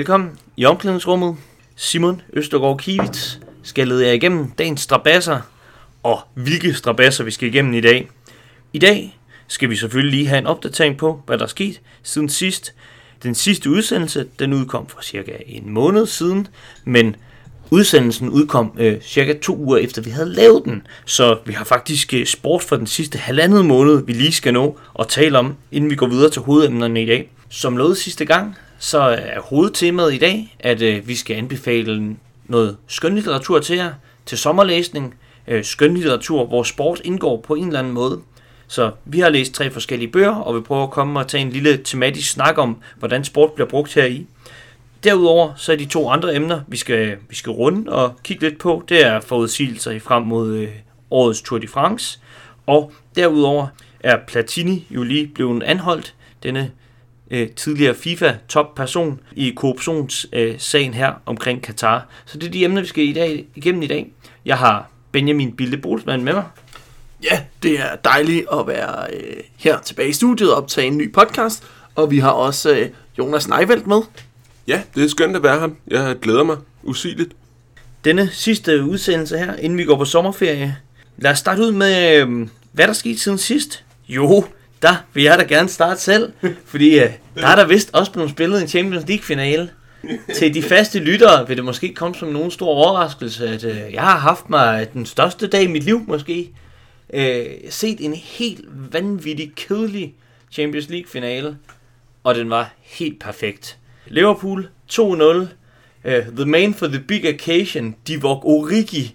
Velkommen i omklædningsrummet. Simon Østergaard Kivitz skal lede jer igennem dagens strabasser, og hvilke strabasser vi skal igennem i dag. I dag skal vi selvfølgelig lige have en opdatering på, hvad der er sket siden sidst. Den sidste udsendelse, den udkom for cirka en måned siden, men udsendelsen udkom øh, cirka to uger efter vi havde lavet den, så vi har faktisk øh, sport for den sidste halvandet måned, vi lige skal nå at tale om, inden vi går videre til hovedemnerne i dag. Som lovet sidste gang, så er hovedtemaet i dag, at øh, vi skal anbefale noget skønlitteratur til jer, til sommerlæsning, øh, skønlitteratur, hvor sport indgår på en eller anden måde. Så vi har læst tre forskellige bøger, og vi prøver at komme og tage en lille tematisk snak om, hvordan sport bliver brugt her i. Derudover så er de to andre emner, vi skal, vi skal runde og kigge lidt på, det er forudsigelser frem mod øh, årets Tour de France. Og derudover er Platini jo lige blevet anholdt, denne øh, tidligere FIFA-top-person i korruptionssagen øh, her omkring Katar. Så det er de emner, vi skal i dag, igennem i dag. Jeg har Benjamin Bilde Bolsmann med mig. Ja, det er dejligt at være øh, her tilbage i studiet og optage en ny podcast. Og vi har også øh, Jonas Neivelt med. Ja, det er skønt at være her. Jeg glæder mig usigeligt. Denne sidste udsendelse her, inden vi går på sommerferie. Lad os starte ud med, øh, hvad der skete siden sidst. Jo, der vil jeg da gerne starte selv, fordi øh, der er der vist også blevet spillet en Champions League-finale. Til de faste lyttere vil det måske komme som nogen stor overraskelse, at øh, jeg har haft mig den største dag i mit liv måske. Øh, set en helt vanvittig kedelig Champions League-finale, og den var helt perfekt. Liverpool 2-0. Uh, øh, the man for the big occasion, Divock Origi,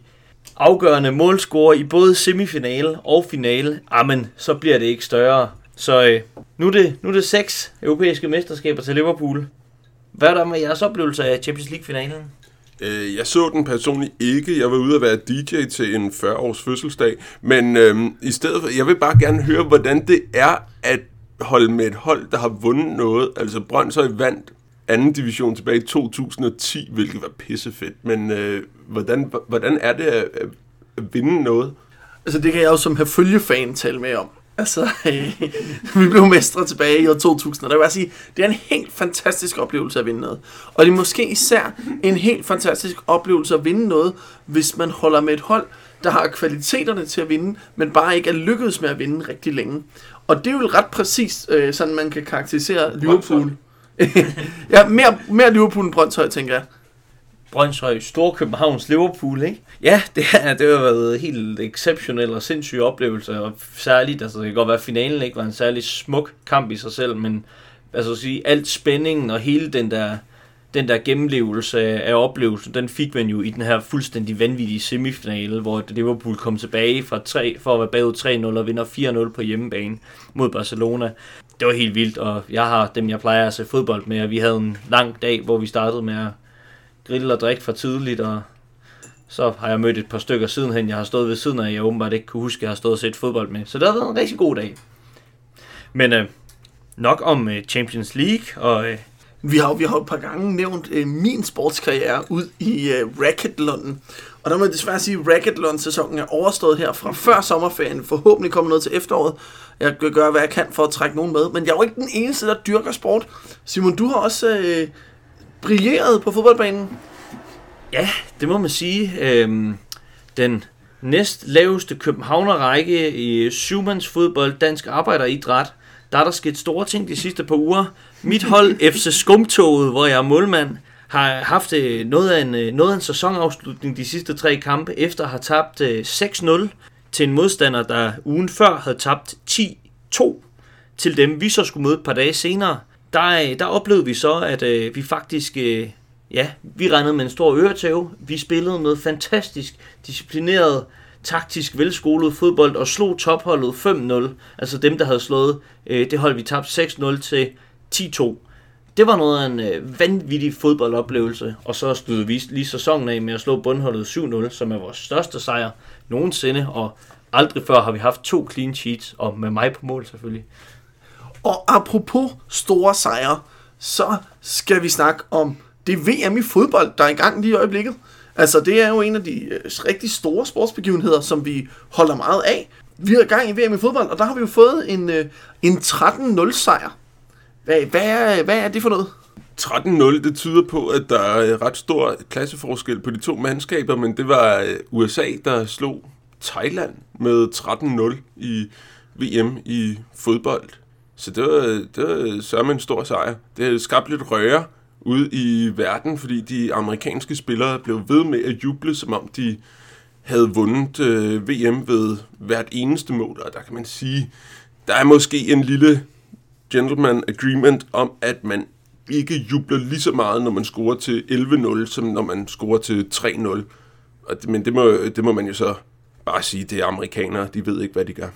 afgørende målscorer i både semifinale og finale. Amen, så bliver det ikke større. Så øh, nu, er det, nu er det seks europæiske mesterskaber til Liverpool. Hvad er der med jeres oplevelse af Champions League-finalen? Øh, Jeg så den personligt ikke. Jeg var ude at være DJ til en 40-års fødselsdag. Men øh, i stedet for, jeg vil bare gerne høre, hvordan det er at holde med et hold, der har vundet noget. Altså Brøndshøj vandt anden division tilbage i 2010, hvilket var pissefedt. Men øh, hvordan, hvordan er det at, at vinde noget? Altså det kan jeg jo som her følgefan tale med om. Altså, øh, vi blev mestre tilbage i år 2000, og der vil jeg sige, det er en helt fantastisk oplevelse at vinde noget. Og det er måske især en helt fantastisk oplevelse at vinde noget, hvis man holder med et hold, der har kvaliteterne til at vinde, men bare ikke er lykkedes med at vinde rigtig længe. Og det er jo ret præcis, øh, sådan man kan karakterisere Liverpool. ja, mere, mere Liverpool end Brøndshøj, tænker jeg. Brøndshøj, Storkøbenhavns Liverpool, ikke? Ja, det, er, det har været helt exceptionel og sindssyg oplevelse, og særligt, altså det kan godt være, at finalen ikke var en særlig smuk kamp i sig selv, men altså at sige, alt spændingen og hele den der, den der gennemlevelse af, af oplevelsen, den fik man jo i den her fuldstændig vanvittige semifinale, hvor Liverpool kom tilbage fra 3, for at være bagud 3-0 og vinder 4-0 på hjemmebane mod Barcelona. Det var helt vildt, og jeg har dem, jeg plejer at se fodbold med, og vi havde en lang dag, hvor vi startede med at grille og drikke for tidligt, og så har jeg mødt et par stykker sidenhen, jeg har stået ved siden af, jeg åbenbart ikke kunne huske, at jeg har stået og set fodbold med. Så det har været en rigtig god dag. Men øh, nok om øh, Champions League, og øh, Vi har, jo- vi har et par gange nævnt øh, min sportskarriere ud i øh, Racketlund. Og der må jeg desværre sige, at Racketlund-sæsonen er overstået her fra før sommerferien. Forhåbentlig kommer noget til efteråret. Jeg gøre, hvad jeg kan for at trække nogen med. Men jeg er jo ikke den eneste, der dyrker sport. Simon, du har også øh, brilleret på fodboldbanen. Ja, det må man sige. Øhm, den næst laveste Københavner-række i syvmands fodbold, dansk arbejderidræt, der er der sket store ting de sidste par uger. Mit hold, FC Skumtoget, hvor jeg er målmand, har haft øh, noget af, en, øh, noget af en sæsonafslutning de sidste tre kampe, efter at have tabt øh, 6-0 til en modstander, der ugen før havde tabt 10-2 til dem, vi så skulle møde et par dage senere, der, øh, der oplevede vi så, at øh, vi faktisk, øh, ja, vi regnede med en stor øretæve. Vi spillede noget fantastisk disciplineret, taktisk velskolet fodbold og slog topholdet 5-0. Altså dem, der havde slået øh, det hold, vi tabte 6-0 til 10-2. Det var noget af en øh, vanvittig fodboldoplevelse, og så sluttede vi lige sæsonen af med at slå bundholdet 7-0, som er vores største sejr nogensinde, og aldrig før har vi haft to clean sheets, og med mig på mål selvfølgelig. Og apropos store sejre, så skal vi snakke om det VM i fodbold, der er i gang lige i øjeblikket. Altså, det er jo en af de øh, rigtig store sportsbegivenheder, som vi holder meget af. Vi er i gang i VM i fodbold, og der har vi jo fået en, øh, en 13-0 sejr. Hvad, hvad, er, hvad er det for noget? 13-0, det tyder på, at der er øh, ret stor klasseforskel på de to mandskaber, men det var øh, USA, der slog Thailand med 13-0 i VM i fodbold. Så det var, det var sørme en stor sejr. Det havde skabt lidt røre ude i verden, fordi de amerikanske spillere blev ved med at juble, som om de havde vundet øh, VM ved hvert eneste mål. Og der kan man sige, der er måske en lille gentleman agreement om, at man ikke jubler lige så meget, når man scorer til 11-0, som når man scorer til 3-0. Og det, men det må, det må man jo så bare sige, det er amerikanere, de ved ikke, hvad de gør.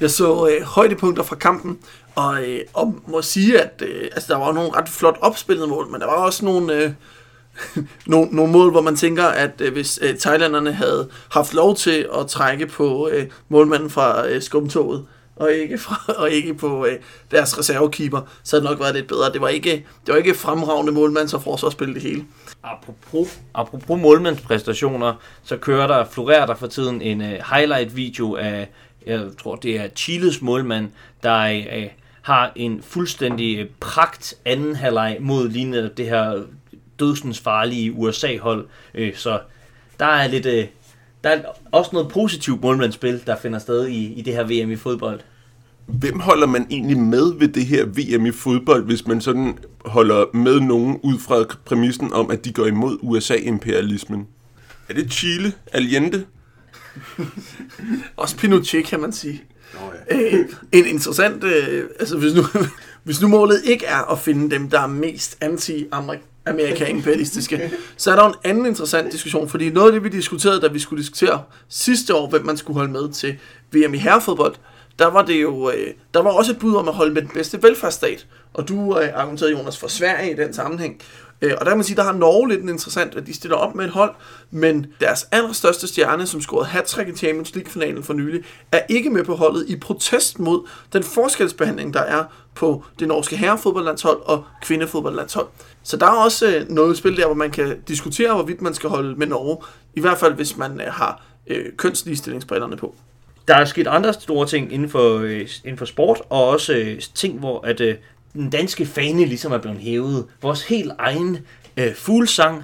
Jeg så øh, højdepunkter fra kampen, og, øh, og må sige, at øh, altså, der var nogle ret flot opspillede mål, men der var også nogle, øh, nogle, nogle mål, hvor man tænker, at øh, hvis øh, thailanderne havde haft lov til at trække på øh, målmanden fra øh, skumtoget, og ikke, fra, og ikke på øh, deres reservekeeper, så havde det nok været lidt bedre. Det var ikke, det var ikke fremragende målmands- og forsvarsspil det hele. Apropos, apropos målmandspræstationer, så kører der, florerer der for tiden en øh, highlight-video af, jeg tror det er Chiles målmand, der øh, har en fuldstændig øh, pragt anden halvleg mod lignende det her dødsens farlige USA-hold. Øh, så der er lidt, øh, der er også noget positivt målmandsspil, der finder sted i, i det her VM i fodbold. Hvem holder man egentlig med ved det her VM i fodbold, hvis man sådan holder med nogen ud fra præmissen om, at de går imod USA-imperialismen? Er det Chile? Allende? Også Pinochet, kan man sige. Oh, ja. øh, en interessant... Øh, altså, hvis nu, hvis nu målet ikke er at finde dem, der er mest anti-amerika-imperialistiske, så er der en anden interessant diskussion, fordi noget af det, vi diskuterede, da vi skulle diskutere sidste år, hvem man skulle holde med til VM i herrefodbold, der var det jo, øh, der var også et bud om at holde med den bedste velfærdsstat. Og du øh, argumenterede, Jonas, for Sverige i den sammenhæng. Øh, og der kan man sige, der har Norge lidt en interessant, at de stiller op med et hold, men deres allerstørste stjerne, som scorede hat i Champions League-finalen for nylig, er ikke med på holdet i protest mod den forskelsbehandling, der er på det norske herrefodboldlandshold og kvindefodboldlandshold. Så der er også øh, noget spil der, hvor man kan diskutere, hvorvidt man skal holde med Norge, i hvert fald hvis man øh, har øh, kønsligestillingsbrillerne på der er sket andre store ting inden for, øh, inden for sport, og også øh, ting, hvor at, øh, den danske fane ligesom er blevet hævet. Vores helt egen øh, fuglsang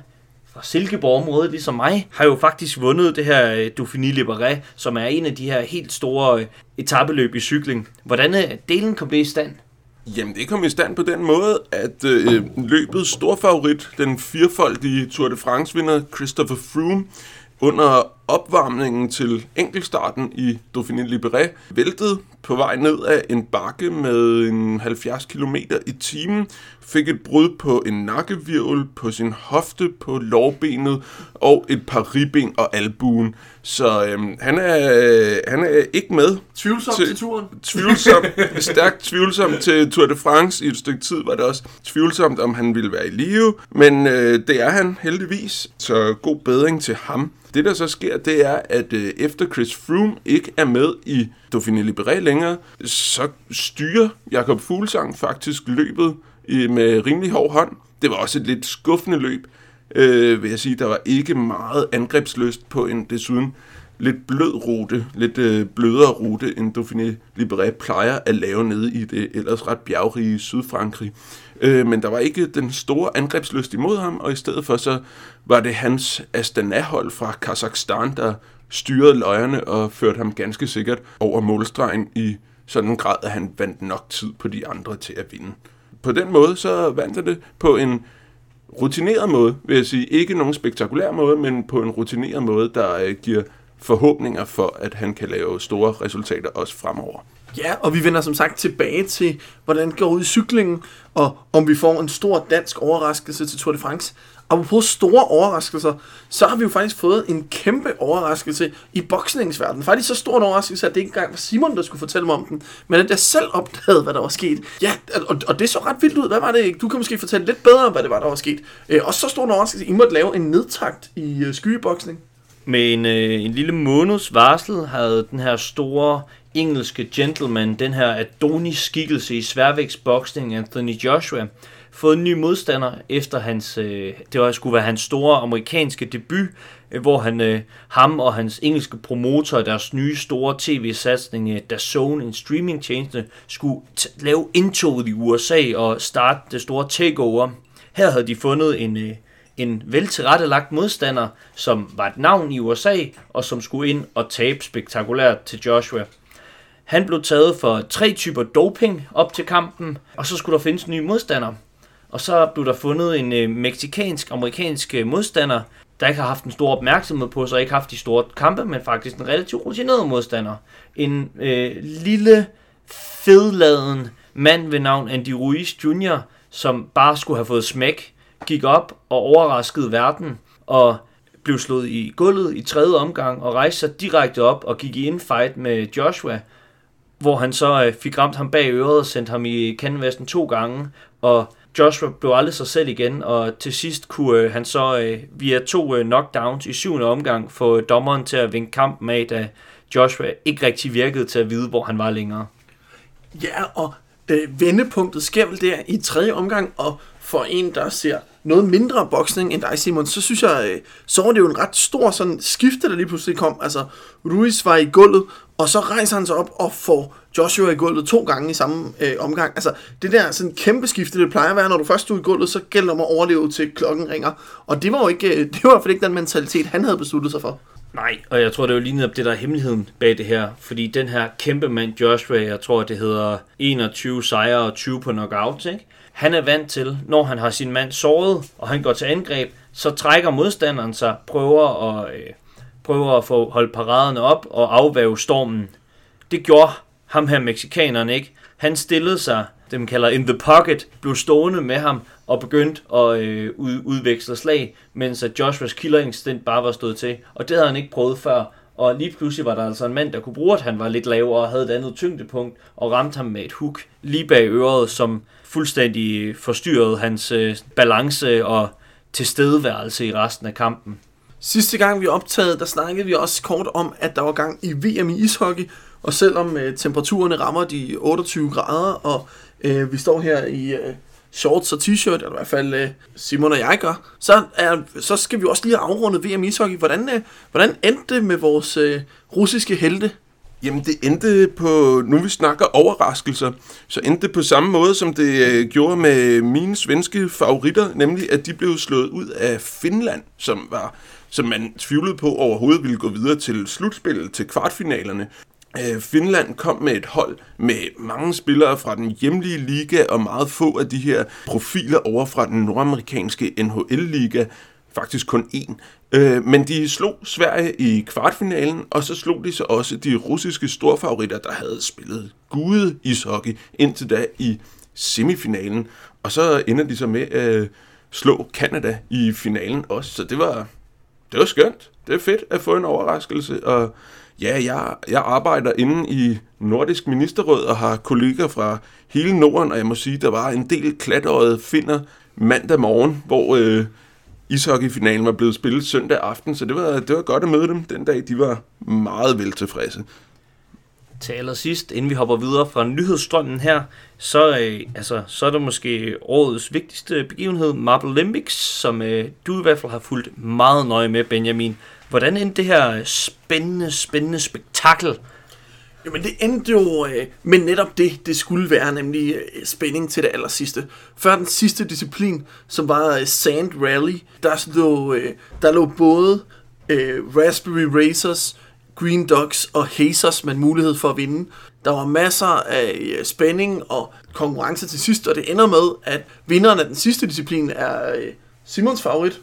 fra Silkeborg-området, ligesom mig, har jo faktisk vundet det her øh, Dauphiné Libéré, som er en af de her helt store øh, etabeløb i cykling. Hvordan er delen kom det i stand? Jamen, det kom i stand på den måde, at øh, løbets storfavorit, den firefoldige Tour de France-vinder Christopher Froome, under opvarmningen til enkeltstarten i Dauphiné Libéré væltede på vej ned af en bakke med en 70 km i timen, fik et brud på en nakkevirvel, på sin hofte, på lårbenet og et par ribben og albuen. Så øhm, han, er, han er ikke med. Tvivlsom til, til turen? Tvivlsom, stærkt tvivlsom til Tour de France. I et stykke tid var det også tvivlsomt, om han ville være i live. Men øh, det er han heldigvis, så god bedring til ham. Det der så sker, det er, at øh, efter Chris Froome ikke er med i Dauphiné Libéré længere, så styrer Jakob Fuglsang faktisk løbet i, med rimelig hård hånd. Det var også et lidt skuffende løb, øh, vil jeg sige. Der var ikke meget angrebsløst på en desuden lidt blød rute, lidt øh, blødere rute, end Dauphiné Libéré plejer at lave nede i det ellers ret bjergrige Sydfrankrig. Øh, men der var ikke den store angrebsløst imod ham, og i stedet for så var det hans Astana-hold fra Kazakhstan, der styrede løjerne og førte ham ganske sikkert over målstregen i sådan en grad, at han vandt nok tid på de andre til at vinde. På den måde så vandt han det på en rutineret måde, vil jeg sige. Ikke nogen spektakulær måde, men på en rutineret måde, der øh, giver forhåbninger for, at han kan lave store resultater også fremover. Ja, og vi vender som sagt tilbage til, hvordan det går ud i cyklingen, og om vi får en stor dansk overraskelse til Tour de France. Apropos store overraskelser, så har vi jo faktisk fået en kæmpe overraskelse i boksningsverdenen. Faktisk så stor en overraskelse, at det ikke engang var Simon, der skulle fortælle mig om den, men at jeg selv opdagede, hvad der var sket. Ja, og, og det så ret vildt ud. Hvad var det? Du kan måske fortælle lidt bedre, hvad det var, der var sket. Øh, så stor en overraskelse, I måtte lave en nedtakt i øh, skybeboksning. Med en, øh, en lille måneds varsel havde den her store engelske gentleman, den her Adonis-skikkelse i sværvægtsboksning, Anthony Joshua, fået en ny modstander efter hans, øh, det var, skulle være hans store amerikanske debut, øh, hvor han, øh, ham og hans engelske promotor, deres nye store tv-satsning, øh, Zone, en streamingtjeneste, skulle t- lave indtoget i USA og starte det store takeover. Her havde de fundet en, øh, en veltilrettelagt modstander, som var et navn i USA, og som skulle ind og tabe spektakulært til Joshua. Han blev taget for tre typer doping op til kampen, og så skulle der findes en ny modstander. Og så blev der fundet en øh, meksikansk-amerikansk øh, modstander, der ikke har haft en stor opmærksomhed på sig, ikke haft de store kampe, men faktisk en relativt rutineret modstander. En øh, lille, fedladen mand ved navn Andy Ruiz Jr., som bare skulle have fået smæk, gik op og overraskede verden, og blev slået i gulvet i tredje omgang, og rejste sig direkte op og gik i infight med Joshua, hvor han så øh, fik ramt ham bag øret og sendte ham i kanvesten to gange, og Joshua blev aldrig sig selv igen, og til sidst kunne øh, han så øh, via to øh, knockdowns i syvende omgang få øh, dommeren til at vinke kampen af, da Joshua ikke rigtig virkede til at vide, hvor han var længere. Ja, og øh, vendepunktet sker vel der i tredje omgang, og for en, der ser noget mindre boksning end dig, Simon, så synes jeg, øh, så var det jo en ret stor sådan skifte, der lige pludselig kom. Altså, Ruiz var i gulvet, og så rejser han sig op og får Joshua i gulvet to gange i samme øh, omgang. Altså, det der sådan kæmpe skifte, det plejer at være, når du først er i gulvet, så gælder det om at overleve til klokken ringer. Og det var jo ikke, øh, det var i hvert fald ikke den mentalitet, han havde besluttet sig for. Nej, og jeg tror, det er jo lige netop det, der er hemmeligheden bag det her. Fordi den her kæmpe mand Joshua, jeg tror, det hedder 21 sejre og 20 på knockout, ikke? Han er vant til, når han har sin mand såret, og han går til angreb, så trækker modstanderen sig, prøver at, øh, prøver at få holdt paraderne op og afvæve stormen. Det gjorde ham her mexikaneren ikke. Han stillede sig, dem kalder in the pocket, blev stående med ham og begyndte at øh, ud, udveksle slag, mens at Joshuas killerinstinkt bare var stået til. Og det havde han ikke prøvet før. Og lige pludselig var der altså en mand, der kunne bruge, at han var lidt lavere og havde et andet tyngdepunkt, og ramte ham med et hook lige bag øret, som fuldstændig forstyrret hans øh, balance og tilstedeværelse i resten af kampen. Sidste gang vi optagede, der snakkede vi også kort om, at der var gang i VM i ishockey, og selvom øh, temperaturerne rammer de 28 grader, og øh, vi står her i øh, shorts og t-shirt, eller i hvert fald øh, Simon og jeg gør, så, er, så skal vi også lige have afrundet VM i ishockey. Hvordan, øh, hvordan endte det med vores øh, russiske helte? Jamen, det endte på, nu vi snakker overraskelser, så endte det på samme måde, som det øh, gjorde med mine svenske favoritter, nemlig at de blev slået ud af Finland, som var som man tvivlede på overhovedet ville gå videre til slutspillet, til kvartfinalerne. Øh, Finland kom med et hold med mange spillere fra den hjemlige liga og meget få af de her profiler over fra den nordamerikanske NHL-liga. Faktisk kun én. Øh, men de slog Sverige i kvartfinalen, og så slog de så også de russiske storfavoritter, der havde spillet gude ishockey indtil da i semifinalen. Og så ender de så med at slå Kanada i finalen også, så det var, det var skønt. Det er fedt at få en overraskelse, og ja, jeg, jeg arbejder inde i Nordisk Ministerråd og har kolleger fra hele Norden, og jeg må sige, der var en del klatterede finder mandag morgen, hvor øh, ishockeyfinalen var blevet spillet søndag aften, så det var, det var godt at møde dem den dag. De var meget vel tilfredse. Til allersidst, inden vi hopper videre fra nyhedsstrømmen her, så, øh, altså, så er det måske årets vigtigste begivenhed, Marble Olympics, som øh, du i hvert fald har fulgt meget nøje med, Benjamin. Hvordan endte det her spændende, spændende spektakel? Jamen det endte jo øh, med netop det, det skulle være, nemlig øh, spænding til det aller sidste. Før den sidste disciplin, som var øh, Sand Rally, der lå, øh, der lå både øh, Raspberry Racers, Green Dogs og Hazers med mulighed for at vinde. Der var masser af øh, spænding og konkurrence til sidst, og det ender med, at vinderen af den sidste disciplin er øh, Simons favorit.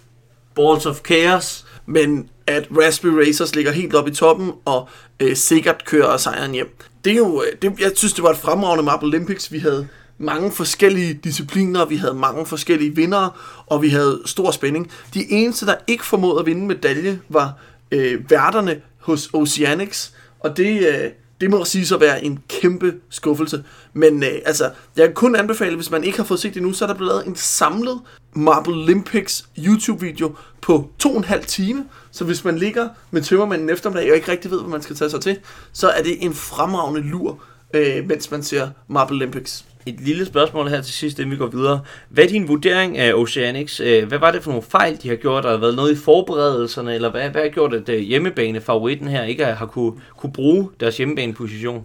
Balls of Chaos men at Raspberry Racers ligger helt oppe i toppen, og øh, sikkert kører sejren hjem. Det er jo, øh, det, jeg synes, det var et fremragende Marble Olympics. Vi havde mange forskellige discipliner, vi havde mange forskellige vindere, og vi havde stor spænding. De eneste, der ikke formåede at vinde medalje, var øh, værterne hos Oceanics, og det, øh, det må sige at være en kæmpe skuffelse. Men øh, altså, jeg kan kun anbefale, hvis man ikke har fået set det nu, så er der blevet lavet en samlet Marble Olympics YouTube-video på to og en halv time. Så hvis man ligger med tømmermanden eftermiddag og ikke rigtig ved, hvad man skal tage sig til, så er det en fremragende lur, øh, mens man ser Marble Olympics. Et lille spørgsmål her til sidst, inden vi går videre. Hvad er din vurdering af Oceanics? Øh, Hvad var det for nogle fejl, de har gjort? Der har været noget i forberedelserne, eller hvad, hvad har gjort, at øh, hjemmebane-favoritten her ikke har kunne, kunne bruge deres hjemmebaneposition?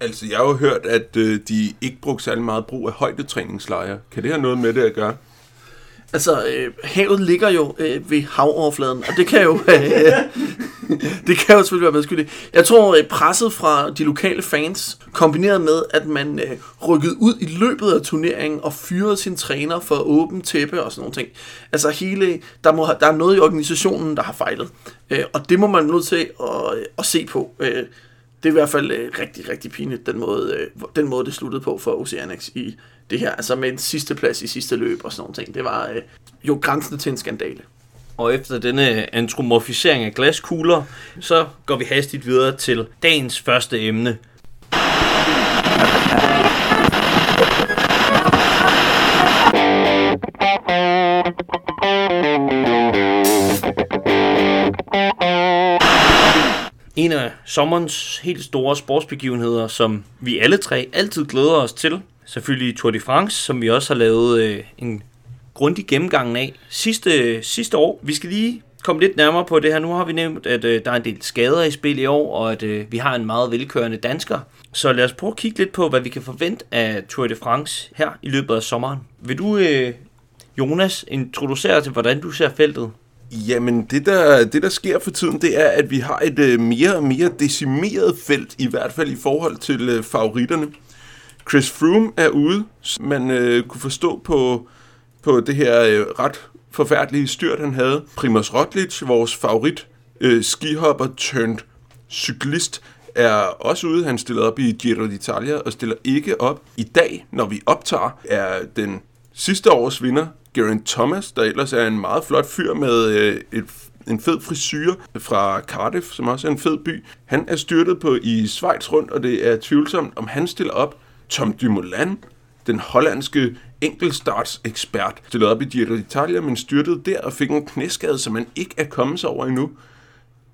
Altså, jeg har jo hørt, at øh, de ikke brugte særlig meget brug af højdetræningslejre. Kan det have noget med det at gøre? Altså, øh, havet ligger jo øh, ved havoverfladen, og det kan jo, øh, det kan jo selvfølgelig være medskyldigt. Jeg tror, øh, presset fra de lokale fans, kombineret med, at man øh, rykkede ud i løbet af turneringen og fyrede sin træner for åben tæppe og sådan nogle ting. Altså hele, der, må, der er noget i organisationen, der har fejlet. Øh, og det må man nødt til at, øh, at se på. Øh, det er i hvert fald øh, rigtig, rigtig pinligt, den måde, øh, den måde, det sluttede på for Oceanics i det her. Altså med en sidste plads i sidste løb og sådan nogle ting. Det var øh, jo grænsende til en skandale. Og efter denne antromorfisering af glaskugler, så går vi hastigt videre til dagens første emne. En af sommerens helt store sportsbegivenheder, som vi alle tre altid glæder os til. Selvfølgelig Tour de France, som vi også har lavet øh, en grundig gennemgang af sidste, sidste år. Vi skal lige komme lidt nærmere på det her. Nu har vi nævnt, at øh, der er en del skader i spil i år, og at øh, vi har en meget velkørende dansker. Så lad os prøve at kigge lidt på, hvad vi kan forvente af Tour de France her i løbet af sommeren. Vil du, øh, Jonas, introducere til, hvordan du ser feltet? Jamen, det der, det der sker for tiden, det er, at vi har et øh, mere og mere decimeret felt, i hvert fald i forhold til øh, favoritterne. Chris Froome er ude. Man øh, kunne forstå på, på det her øh, ret forfærdelige styrt, han havde. Primoz Roglic, vores favorit øh, skihopper turned cyklist, er også ude. Han stiller op i Giro d'Italia og stiller ikke op. I dag, når vi optager, er den sidste års vinder, Geraint Thomas, der ellers er en meget flot fyr med øh, et, en fed frisyr fra Cardiff, som også er en fed by. Han er styrtet på i Schweiz rundt, og det er tvivlsomt, om han stiller op. Tom Dumoulin, den hollandske enkeltstartsekspert, stillede op i Giro d'Italia, men styrtede der og fik en knæskade, som man ikke er kommet sig over endnu.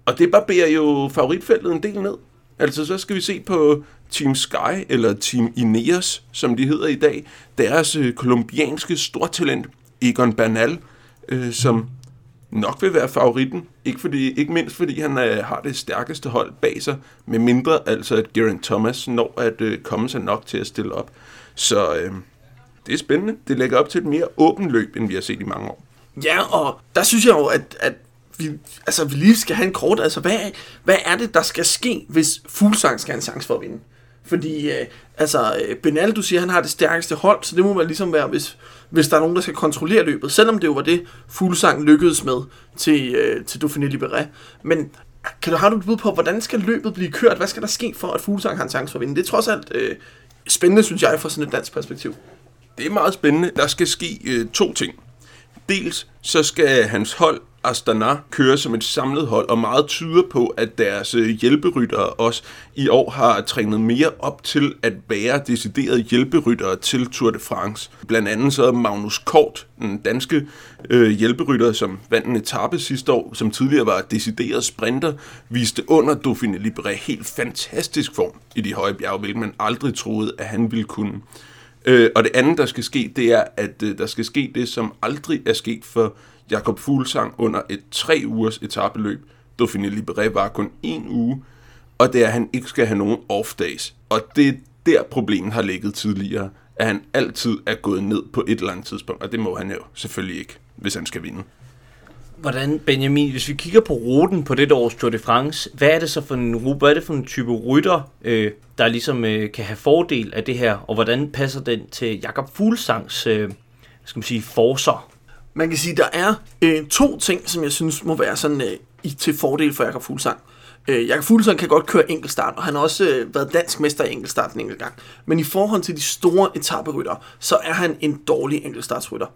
Og det barberer jo favoritfeltet en del ned. Altså, så skal vi se på Team Sky, eller Team Ineos, som de hedder i dag. Deres øh, kolumbianske stortalent, Egon Bernal, øh, som nok vil være favoritten. Ikke, fordi, ikke mindst fordi han øh, har det stærkeste hold bag sig, med mindre altså at Geraint Thomas når at øh, komme sig nok til at stille op. Så øh, det er spændende. Det lægger op til et mere åbent løb, end vi har set i mange år. Ja, og der synes jeg jo, at, at vi, altså, vi lige skal have en kort. Altså, hvad, hvad er det, der skal ske, hvis Fuglsang skal have en chance for at vinde? Fordi, øh, altså, Benaldo Benal, du siger, han har det stærkeste hold, så det må man ligesom være, hvis, hvis der er nogen, der skal kontrollere løbet. Selvom det jo var det, Fuglsang lykkedes med til, øh, til Dauphiné Libéré. Men kan du, har du et bud på, hvordan skal løbet blive kørt? Hvad skal der ske for, at Fuglsang har en chance for at vinde? Det er trods alt øh, spændende, synes jeg, fra sådan et dansk perspektiv. Det er meget spændende. Der skal ske øh, to ting. Dels så skal hans hold Astana køre som et samlet hold, og meget tyder på, at deres øh, hjælperyttere også i år har trænet mere op til at være deciderede hjælperyttere til Tour de France. Blandt andet så Magnus Kort, den danske øh, hjælperytter, som vandt en etape sidste år, som tidligere var decideret sprinter, viste under Dauphiné Libéré helt fantastisk form i de høje bjerge, hvilket man aldrig troede, at han ville kunne. Øh, og det andet, der skal ske, det er, at øh, der skal ske det, som aldrig er sket for Jakob Fuglsang under et tre ugers etabeløb. Dauphiné Libéré var kun en uge, og det er, at han ikke skal have nogen off-days. Og det er der, problemet har ligget tidligere, at han altid er gået ned på et eller andet tidspunkt, og det må han jo selvfølgelig ikke, hvis han skal vinde. Hvordan, Benjamin, hvis vi kigger på ruten på det års Tour de France, hvad er det så for en hvad er det for en type rytter, øh, der ligesom øh, kan have fordel af det her, og hvordan passer den til Jakob Fuglsangs, øh, skal man sige, forser? Man kan sige, der er øh, to ting, som jeg synes må være sådan øh, i, til fordel for Jakob Fuglsang. Øh, Jakob Fuglsang kan godt køre enkeltstart, og han har også øh, været dansk mester i enkeltstart en enkelt gang. Men i forhold til de store etaperytter, så er han en dårlig enkeltstartsrytter.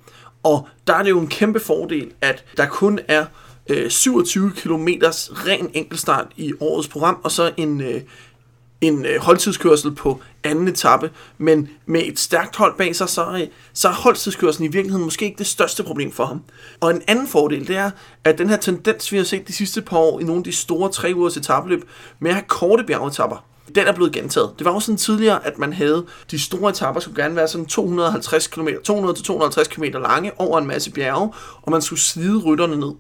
Og der er det jo en kæmpe fordel, at der kun er øh, 27 km ren enkeltstart i årets program, og så en, øh, en øh, holdtidskørsel på anden etape, men med et stærkt hold bag sig, så, øh, så er holdtidskørselen i virkeligheden måske ikke det største problem for ham. Og en anden fordel, det er, at den her tendens, vi har set de sidste par år i nogle af de store tre ugers etabeløb, med at have korte bjergetapper, den er blevet gentaget. Det var jo sådan tidligere, at man havde de store etapper, skulle gerne være sådan 250 km, 200-250 km lange over en masse bjerge, og man skulle slide rytterne ned.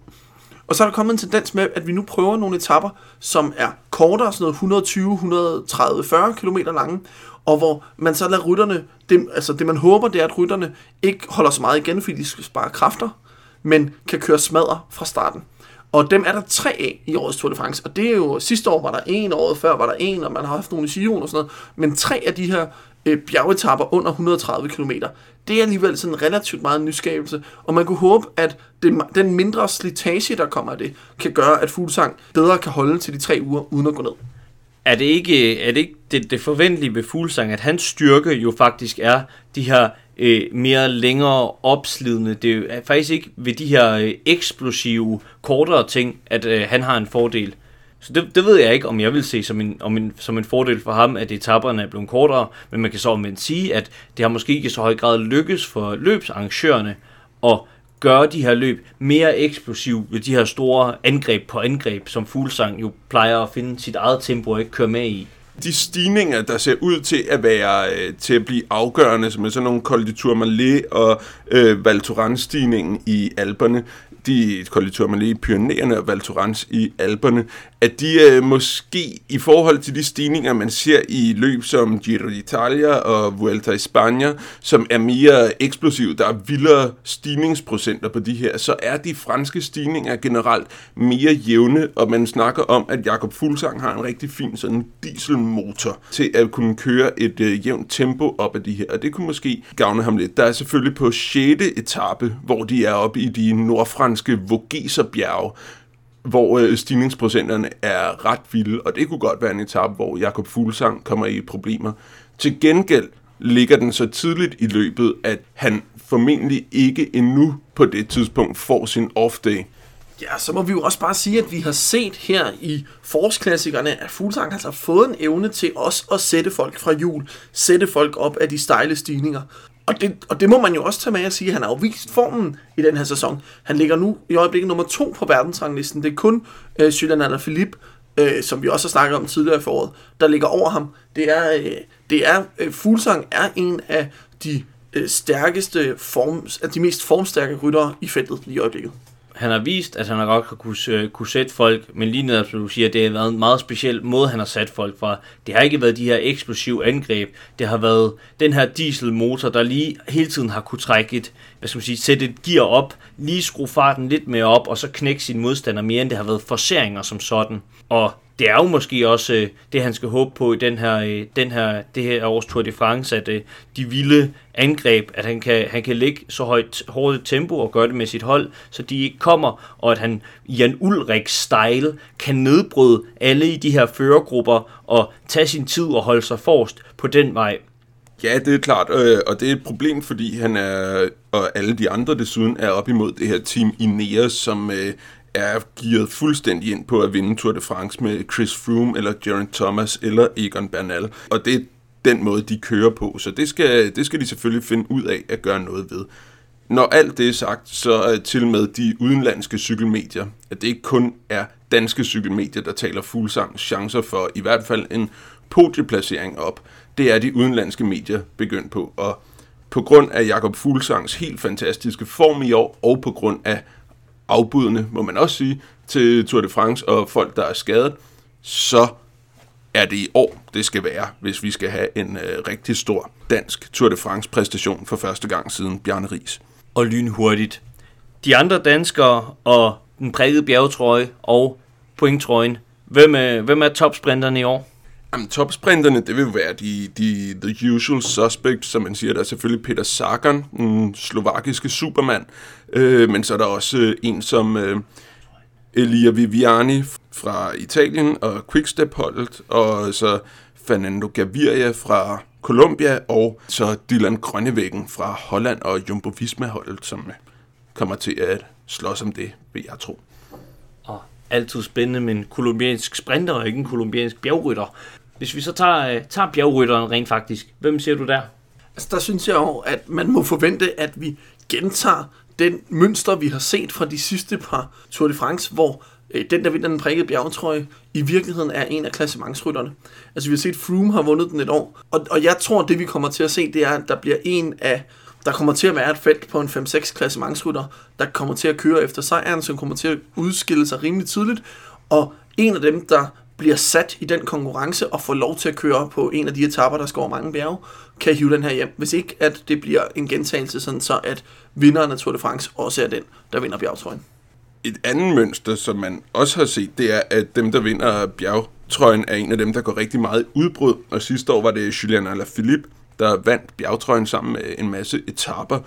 Og så er der kommet en tendens med, at vi nu prøver nogle etapper, som er kortere, sådan noget 120, 130, 40 km lange, og hvor man så lader rytterne, det, altså det man håber, det er, at rytterne ikke holder så meget igen, fordi de skal spare kræfter, men kan køre smadre fra starten. Og dem er der tre af i årets Tour de France. Og det er jo, sidste år var der en, året før var der en, og man har haft nogle i Sion og sådan noget. Men tre af de her øh, bjergetapper under 130 km, det er alligevel sådan relativt meget nyskabelse. Og man kunne håbe, at det, den mindre slitage, der kommer af det, kan gøre, at Fuglsang bedre kan holde til de tre uger, uden at gå ned. Er det ikke, er det, ikke det, det forventelige ved Fuglsang, at hans styrke jo faktisk er de her øh, mere længere opslidende. Det er faktisk ikke ved de her øh, eksplosive, kortere ting, at øh, han har en fordel. Så det, det ved jeg ikke, om jeg vil se som en, om en, som en fordel for ham, at etaperne er blevet kortere, men man kan så omvendt sige, at det har måske ikke i så høj grad lykkes for løbsarrangørerne at gøre de her løb mere eksplosive ved de her store angreb på angreb, som Fuglsang jo plejer at finde sit eget tempo og ikke køre med i de stigninger, der ser ud til at være øh, til at blive afgørende, som er sådan nogle Col de Tourmalet og øh, Val stigningen i Alperne, de Col man Tourmalet i Pyreneerne og Val Thorens i Alperne, at de øh, måske i forhold til de stigninger, man ser i løb som Giro d'Italia og Vuelta i Spanien, som er mere eksplosive, der er vildere stigningsprocenter på de her, så er de franske stigninger generelt mere jævne, og man snakker om, at Jakob Fuglsang har en rigtig fin sådan dieselmotor til at kunne køre et øh, jævnt tempo op af de her, og det kunne måske gavne ham lidt. Der er selvfølgelig på 6. etape, hvor de er oppe i de nordfranske Vogeserbjerge, hvor øh, stigningsprocenterne er ret vilde, og det kunne godt være en etape, hvor Jakob Fuglsang kommer i problemer. Til gengæld ligger den så tidligt i løbet, at han formentlig ikke endnu på det tidspunkt får sin off-day. Ja, så må vi jo også bare sige, at vi har set her i forsklassikerne, at Fuglsang altså har fået en evne til os at sætte folk fra jul, sætte folk op af de stejle stigninger. Og det, og det må man jo også tage med at sige, at han har jo vist formen i den her sæson. Han ligger nu i øjeblikket nummer to på verdensranglisten. Det er kun øh, Julian Alaphilippe, øh, som vi også har snakket om tidligere i foråret, der ligger over ham. Det er, øh, det er øh, Fuglsang er en af de øh, stærkeste form, af de mest formstærke ryttere i feltet lige i øjeblikket han har vist, at han har godt kunne, øh, kunne sætte folk, men lige netop som du siger, det har været en meget speciel måde, han har sat folk fra. Det har ikke været de her eksplosive angreb. Det har været den her dieselmotor, der lige hele tiden har kunne trække et, hvad skal man sige, sætte et gear op, lige skrue farten lidt mere op, og så knække sin modstander mere, end det har været forseringer som sådan. Og det er jo måske også øh, det, han skal håbe på i den her, øh, den her, det her års Tour de France, at øh, de vilde angreb, at han kan, han kan ligge så højt hårdt tempo og gøre det med sit hold, så de ikke kommer, og at han Jan Ulrik-style kan nedbryde alle i de her førergrupper og tage sin tid og holde sig forrest på den vej. Ja, det er klart, øh, og det er et problem, fordi han er, og alle de andre desuden, er op imod det her team Ineos, som øh, er gearet fuldstændig ind på at vinde Tour de France med Chris Froome, eller Geraint Thomas, eller Egan Bernal. Og det er den måde, de kører på. Så det skal, det skal de selvfølgelig finde ud af at gøre noget ved. Når alt det er sagt, så er til med de udenlandske cykelmedier, at det ikke kun er danske cykelmedier, der taler fuldsang chancer for i hvert fald en podieplacering op. Det er de udenlandske medier begyndt på, og på grund af Jakob Fuglsangs helt fantastiske form i år, og på grund af afbudende, må man også sige, til Tour de France og folk, der er skadet, så er det i år, det skal være, hvis vi skal have en øh, rigtig stor dansk Tour de France præstation for første gang siden Bjarne Ries. Og lynhurtigt. De andre danskere og den prikkede bjergetrøje og pointtrøjen. Hvem øh, hvem er topsprinterne i år? Jamen, topsprinterne, det vil være de, de the usual suspects, som man siger. Der er selvfølgelig Peter Sagan, den slovakiske supermand. Øh, men så er der også øh, en som øh, Elia Viviani fra Italien og Quickstep-holdet, og så Fernando Gaviria fra Colombia, og så Dylan Grønnevæggen fra Holland og Jumbo Visma-holdet, som øh, kommer til at slås om det, vil jeg tro. Og altid spændende med en kolumbiansk sprinter og ikke en kolumbiansk bjergrytter. Hvis vi så tager, øh, tager bjergrytteren rent faktisk, hvem ser du der? Altså, der synes jeg jo, at man må forvente, at vi gentager den mønster, vi har set fra de sidste par Tour de France, hvor øh, den, der vinder den prikkede bjergetrøje, i virkeligheden er en af klassementsrytterne. Altså, vi har set, Froome har vundet den et år, og, og jeg tror, det vi kommer til at se, det er, at der bliver en af der kommer til at være et felt på en 5-6 klassementsrytter, der kommer til at køre efter sejren, som kommer til at udskille sig rimelig tidligt, og en af dem, der bliver sat i den konkurrence og får lov til at køre på en af de etapper, der skår mange bjerge, kan hive den her hjem. Hvis ikke, at det bliver en gentagelse, sådan så at vinderen af Tour de France også er den, der vinder bjergtrøjen. Et andet mønster, som man også har set, det er, at dem, der vinder bjergtrøjen, er en af dem, der går rigtig meget udbrud. Og sidste år var det Julian Alaphilippe, der vandt bjergtrøjen sammen med en masse etapper.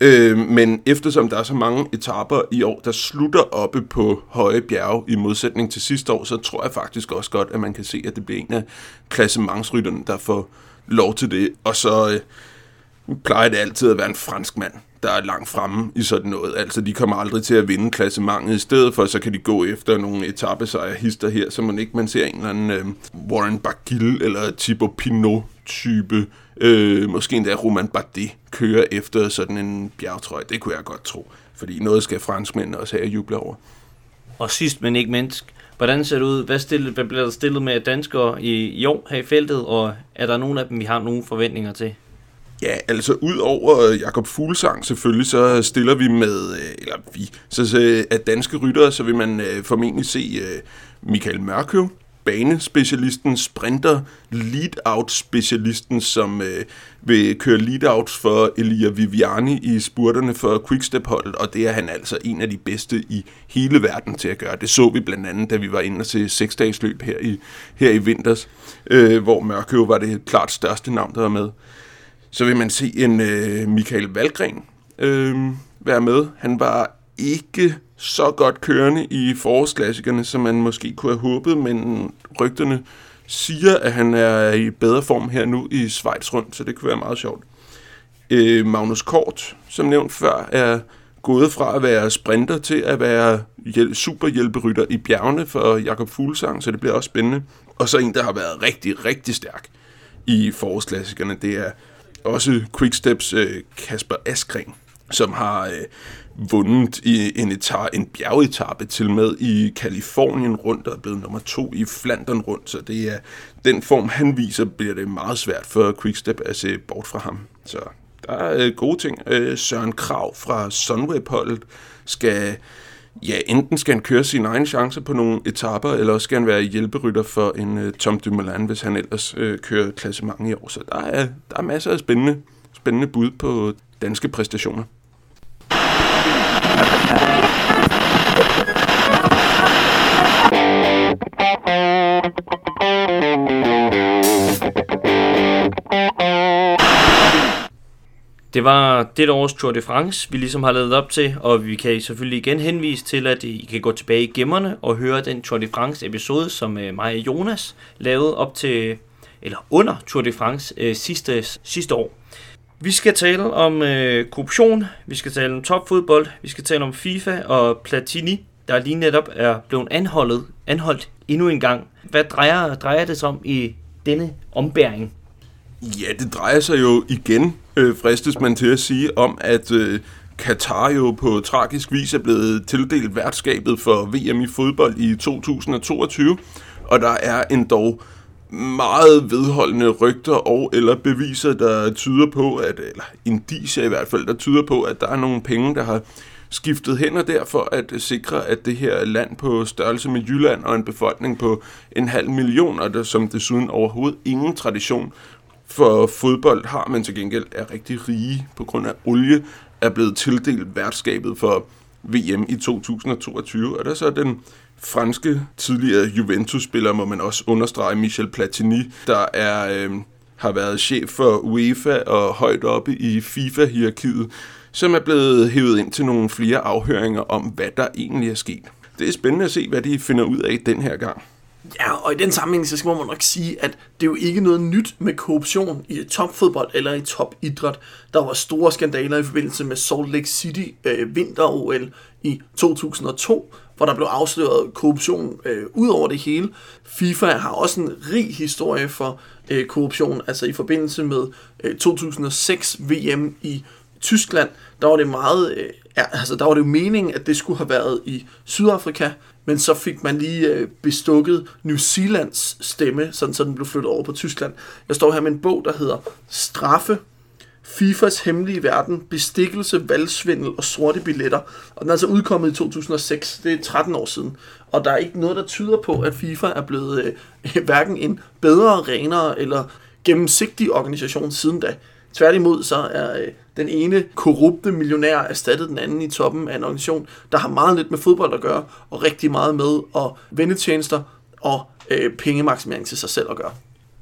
Øh, men eftersom der er så mange etaper i år, der slutter oppe på høje bjerge i modsætning til sidste år, så tror jeg faktisk også godt, at man kan se, at det bliver en af klassementsrytterne, der får lov til det. Og så øh, plejer det altid at være en fransk mand, der er langt fremme i sådan noget. Altså, de kommer aldrig til at vinde klassementet. I stedet for, så kan de gå efter nogle etappesejre hister her, så man ikke man ser en eller anden øh, Warren Bargill eller Thibaut Pinot-type Øh, måske endda Roman Bardet kører efter sådan en bjergtrøje. Det kunne jeg godt tro. Fordi noget skal franskmændene også have at juble over. Og sidst, men ikke mindst, hvordan ser det ud? Hvad, stillet, hvad bliver der stillet med danskere i, i år her i feltet? Og er der nogen af dem, vi har nogle forventninger til? Ja, altså ud over Jakob Fuglsang selvfølgelig, så stiller vi med, øh, eller vi, så, så at danske ryttere, så vil man øh, formentlig se øh, Michael Mørkøv, banespecialisten, sprinter, lead-out-specialisten, som øh, vil køre lead-outs for Elia Viviani i spurterne for Quickstep-holdet, og det er han altså en af de bedste i hele verden til at gøre. Det så vi blandt andet, da vi var inde til seksdagsløb her i, her i vinters, øh, hvor Mørkøv var det klart største navn, der var med. Så vil man se en øh, Michael Valgren øh, være med. Han var ikke så godt kørende i forårsklassikerne, som man måske kunne have håbet, men rygterne siger, at han er i bedre form her nu i Schweiz rundt, så det kunne være meget sjovt. Øh, Magnus Kort, som nævnt før, er gået fra at være sprinter til at være hjæl- superhjælperytter i bjergene for Jakob Fuglsang, så det bliver også spændende. Og så en, der har været rigtig, rigtig stærk i forårsklassikerne, det er også Quicksteps øh, Kasper Askring, som har øh, vundet i en, etar, en bjergetappe til med i Kalifornien rundt og er blevet nummer to i Flandern rundt, så det er den form, han viser, bliver det meget svært for Quickstep at se bort fra ham. Så der er øh, gode ting. Øh, Søren Krav fra Sunweb-holdet skal ja, enten skal han køre sine egne chancer på nogle etapper, eller også skal han være hjælperytter for en uh, Tom Dumoulin, hvis han ellers uh, kører klassement i år. Så der er, der er masser af spændende, spændende bud på danske præstationer. Det var det års Tour de France, vi ligesom har lavet op til, og vi kan selvfølgelig igen henvise til, at I kan gå tilbage i gemmerne og høre den Tour de France episode, som øh, mig og Jonas lavede op til, eller under Tour de France øh, sidste, sidste år. Vi skal tale om øh, korruption, vi skal tale om topfodbold, vi skal tale om FIFA og Platini, der lige netop er blevet anholdet, anholdt endnu en gang. Hvad drejer, drejer det sig om i denne ombæring? Ja, det drejer sig jo igen, øh, fristes man til at sige, om at øh, Katar jo på tragisk vis er blevet tildelt værtskabet for VM i fodbold i 2022, og der er endda meget vedholdende rygter og eller beviser, der tyder på, at, eller indiser i hvert fald, der tyder på, at der er nogle penge, der har skiftet hænder der for at sikre, at det her land på størrelse med Jylland og en befolkning på en halv million, og der som desuden overhovedet ingen tradition for fodbold har, men til gengæld er rigtig rige på grund af olie, er blevet tildelt værtskabet for VM i 2022. Og der er så den franske tidligere Juventus-spiller, må man også understrege, Michel Platini, der er, øh, har været chef for UEFA og højt oppe i FIFA-hierarkiet, som er blevet hævet ind til nogle flere afhøringer om, hvad der egentlig er sket. Det er spændende at se, hvad de finder ud af den her gang. Ja, og i den sammenhæng, så skal man nok sige, at det er jo ikke noget nyt med korruption i topfodbold eller i topidræt. Der var store skandaler i forbindelse med Salt Lake City øh, vinter-OL i 2002, hvor der blev afsløret korruption øh, ud over det hele. FIFA har også en rig historie for øh, korruption, altså i forbindelse med øh, 2006 VM i Tyskland, der var det meget, øh, ja, altså der var det jo meningen, at det skulle have været i Sydafrika, men så fik man lige øh, bestukket New Zealands stemme, sådan så den blev flyttet over på Tyskland. Jeg står her med en bog, der hedder Straffe, FIFAs hemmelige verden, bestikkelse, valgsvindel og sorte billetter. Og den er altså udkommet i 2006, det er 13 år siden. Og der er ikke noget, der tyder på, at FIFA er blevet øh, hverken en bedre, renere eller gennemsigtig organisation siden da. Tværtimod så er øh, den ene korrupte millionær erstattet den anden i toppen af en organisation, der har meget lidt med fodbold at gøre, og rigtig meget med at vende tjenester og øh, pengemaksimering til sig selv at gøre.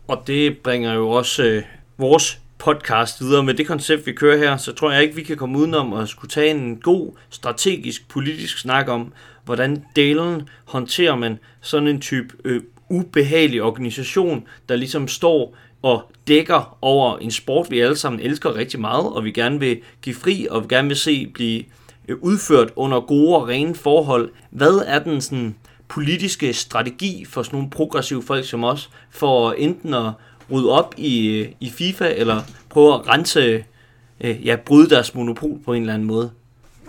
Og det bringer jo også øh, vores podcast videre med det koncept, vi kører her, så tror jeg ikke, vi kan komme udenom at skulle tage en god strategisk politisk snak om, hvordan delen håndterer man sådan en type øh, ubehagelig organisation, der ligesom står og dækker over en sport, vi alle sammen elsker rigtig meget, og vi gerne vil give fri, og vi gerne vil se blive øh, udført under gode og rene forhold. Hvad er den sådan politiske strategi for sådan nogle progressive folk som os, for enten at rydde op i, øh, i FIFA, eller prøve at rense, øh, ja, bryde deres monopol på en eller anden måde?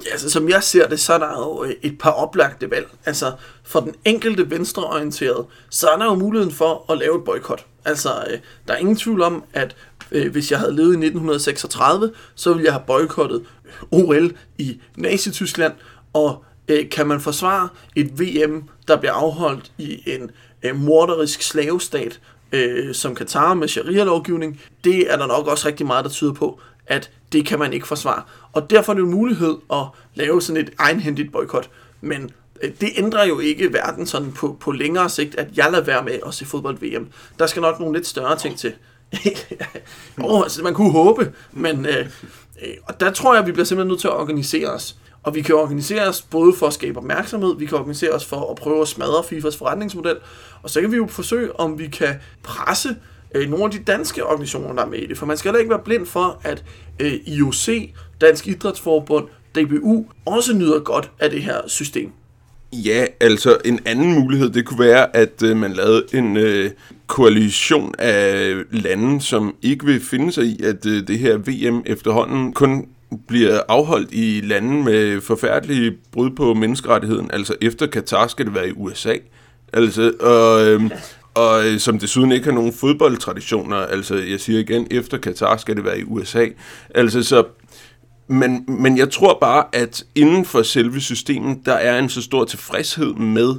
Ja, altså, som jeg ser det, så er der jo et par oplagte valg. Altså, for den enkelte venstreorienterede, så er der jo muligheden for at lave et boykot. Altså, øh, der er ingen tvivl om, at øh, hvis jeg havde levet i 1936, så ville jeg have boykottet OL i Nazi-Tyskland, og øh, kan man forsvare et VM, der bliver afholdt i en øh, morderisk slavestat, øh, som Katar med sharia-lovgivning, det er der nok også rigtig meget, der tyder på, at det kan man ikke forsvare. Og derfor er det en mulighed at lave sådan et egenhændigt boykot. Men det ændrer jo ikke verden sådan på, på længere sigt, at jeg lader være med at se fodbold-VM. Der skal nok nogle lidt større ting til. oh, altså, man kunne håbe, men øh, øh, og der tror jeg, at vi bliver simpelthen nødt til at organisere os. Og vi kan organisere os både for at skabe opmærksomhed, vi kan organisere os for at prøve at smadre FIFAs forretningsmodel, og så kan vi jo forsøge, om vi kan presse øh, nogle af de danske organisationer, der er med i det. For man skal heller ikke være blind for, at øh, IOC, Dansk Idrætsforbund, DBU, også nyder godt af det her system. Ja, altså en anden mulighed, det kunne være, at øh, man lavede en øh, koalition af lande, som ikke vil finde sig i, at øh, det her VM efterhånden kun bliver afholdt i lande med forfærdelige brud på menneskerettigheden. Altså efter Katar skal det være i USA. Altså, og, øhm, øh, og som desuden ikke har nogen fodboldtraditioner. Altså, jeg siger igen, efter Katar skal det være i USA. Altså, så men, men jeg tror bare, at inden for selve systemet, der er en så stor tilfredshed med,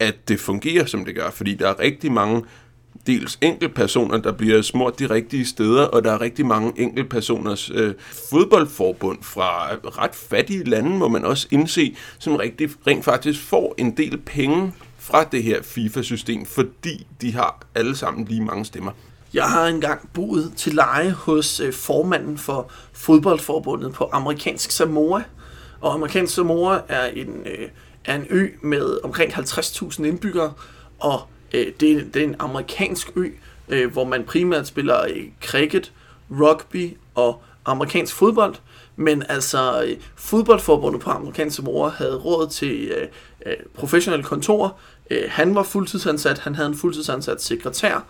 at det fungerer, som det gør. Fordi der er rigtig mange dels enkeltpersoner, der bliver smurt de rigtige steder, og der er rigtig mange enkeltpersoners øh, fodboldforbund fra ret fattige lande, må man også indse, som rigtig, rent faktisk får en del penge fra det her FIFA-system, fordi de har alle sammen lige mange stemmer. Jeg har engang boet til leje hos øh, formanden for fodboldforbundet på amerikansk Samoa. Og amerikansk Samoa er en, øh, er en ø med omkring 50.000 indbyggere, og øh, det, er, det er en amerikansk ø, øh, hvor man primært spiller øh, cricket, rugby og amerikansk fodbold. Men altså, øh, fodboldforbundet på amerikansk Samoa havde råd til øh, øh, professionelle kontorer. Øh, han var fuldtidsansat, han havde en fuldtidsansat sekretær,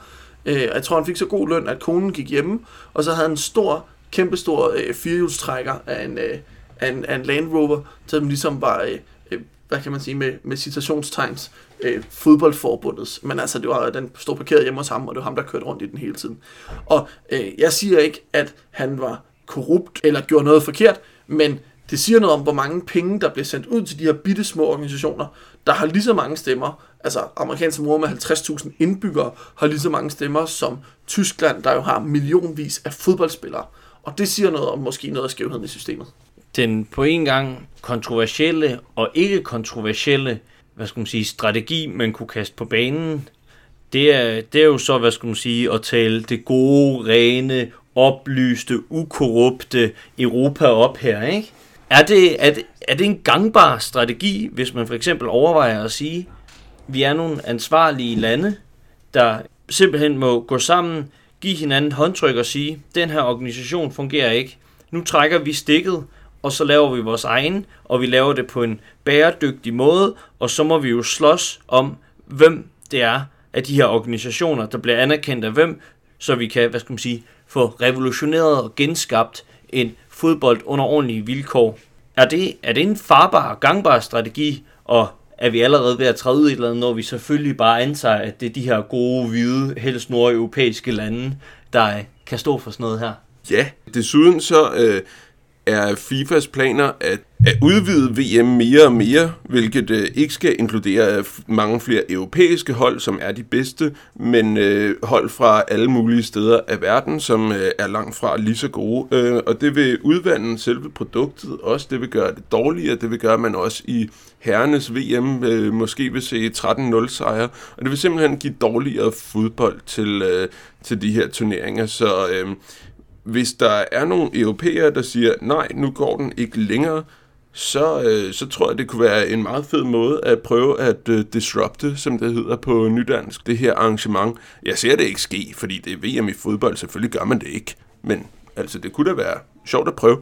Øh, jeg tror, han fik så god løn, at konen gik hjemme, og så havde han en stor, kæmpestor øh, firehjulstrækker af en, øh, af, en, af en Land Rover, som ligesom var, øh, øh, hvad kan man sige, med, med citationstegns, øh, fodboldforbundets. Men altså, det var, den stod parkeret hjemme hos ham, og det var ham, der kørte rundt i den hele tiden. Og øh, jeg siger ikke, at han var korrupt eller gjorde noget forkert, men det siger noget om, hvor mange penge, der bliver sendt ud til de her bitte små organisationer, der har lige så mange stemmer, altså amerikanske mor med 50.000 indbyggere, har lige så mange stemmer som Tyskland, der jo har millionvis af fodboldspillere. Og det siger noget om måske noget af skævheden i systemet. Den på en gang kontroversielle og ikke kontroversielle hvad skal man sige, strategi, man kunne kaste på banen, det er, det er jo så, hvad skal man sige, at tale det gode, rene, oplyste, ukorrupte Europa op her, ikke? Er det, er, det, er det en gangbar strategi, hvis man for eksempel overvejer at sige, vi er nogle ansvarlige lande, der simpelthen må gå sammen, give hinanden håndtryk og sige, den her organisation fungerer ikke. Nu trækker vi stikket, og så laver vi vores egen, og vi laver det på en bæredygtig måde, og så må vi jo slås om, hvem det er af de her organisationer, der bliver anerkendt af hvem, så vi kan, hvad skal man sige, få revolutioneret og genskabt en fodbold under ordentlige vilkår. Er det, er det en farbar og gangbar strategi, at er vi allerede ved at træde ud i et eller andet, når vi selvfølgelig bare antager, at det er de her gode, hvide, helst nordeuropæiske lande, der kan stå for sådan noget her? Ja, desuden så øh, er FIFAs planer at, at udvide VM mere og mere, hvilket øh, ikke skal inkludere øh, mange flere europæiske hold, som er de bedste, men øh, hold fra alle mulige steder af verden, som øh, er langt fra lige så gode. Øh, og det vil udvande selve produktet også, det vil gøre det dårligere, det vil gøre, at man også i herrenes VM øh, måske vil se 13-0 sejre, og det vil simpelthen give dårligere fodbold til, øh, til de her turneringer, så... Øh, hvis der er nogle europæere, der siger, nej, nu går den ikke længere, så, øh, så tror jeg, det kunne være en meget fed måde at prøve at øh, disrupte, som det hedder på nydansk, det her arrangement. Jeg ser det ikke ske, fordi det er VM i fodbold, selvfølgelig gør man det ikke. Men altså, det kunne da være sjovt at prøve.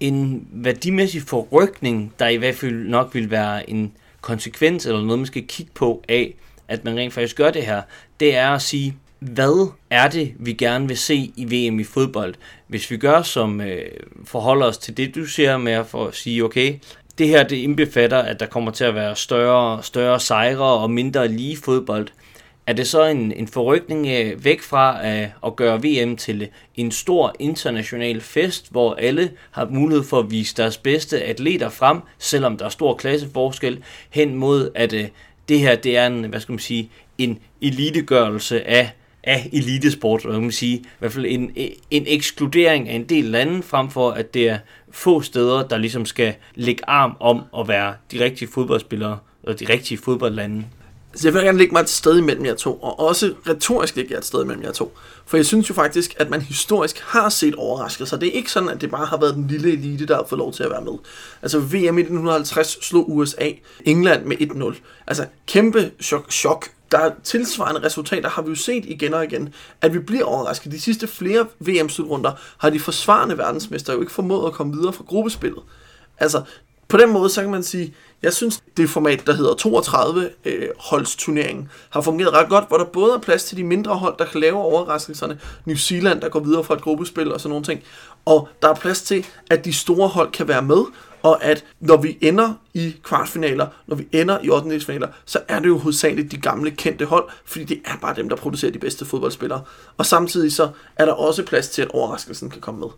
En værdimæssig forrykning, der i hvert fald nok vil være en konsekvens, eller noget, man skal kigge på af, at man rent faktisk gør det her, det er at sige, hvad er det, vi gerne vil se i VM i fodbold? Hvis vi gør som øh, forholder os til det, du siger med at, for at sige, okay, det her det indbefatter, at der kommer til at være større, større sejre og mindre lige fodbold. Er det så en, en forrykning øh, væk fra at, at gøre VM til en stor international fest, hvor alle har mulighed for at vise deres bedste atleter frem, selvom der er stor klasseforskel, hen mod at øh, det her det er en, hvad skal man sige, en elitegørelse af af elitesport, og man sige, i hvert fald en, en ekskludering af en del lande, frem for at det er få steder, der ligesom skal lægge arm om at være de rigtige fodboldspillere, og de rigtige fodboldlande. Så jeg vil gerne lægge mig et sted imellem jer to, og også retorisk lægge jer et sted imellem jer to. For jeg synes jo faktisk, at man historisk har set overraskelser. Det er ikke sådan, at det bare har været den lille elite, der har fået lov til at være med. Altså VM i 1950 slog USA England med 1-0. Altså kæmpe chok, chok der er tilsvarende resultater, har vi jo set igen og igen, at vi bliver overrasket. De sidste flere VM-slutrunder har de forsvarende verdensmester jo ikke formået at komme videre fra gruppespillet. Altså, på den måde, så kan man sige, jeg synes, det format, der hedder 32 øh, holdsturneringen, har fungeret ret godt, hvor der både er plads til de mindre hold, der kan lave overraskelserne. New Zealand, der går videre fra et gruppespil og sådan nogle ting. Og der er plads til, at de store hold kan være med, og at når vi ender i kvartfinaler, når vi ender i 8. finaler, så er det jo hovedsageligt de gamle kendte hold, fordi det er bare dem, der producerer de bedste fodboldspillere. Og samtidig så er der også plads til, at overraskelsen kan komme med.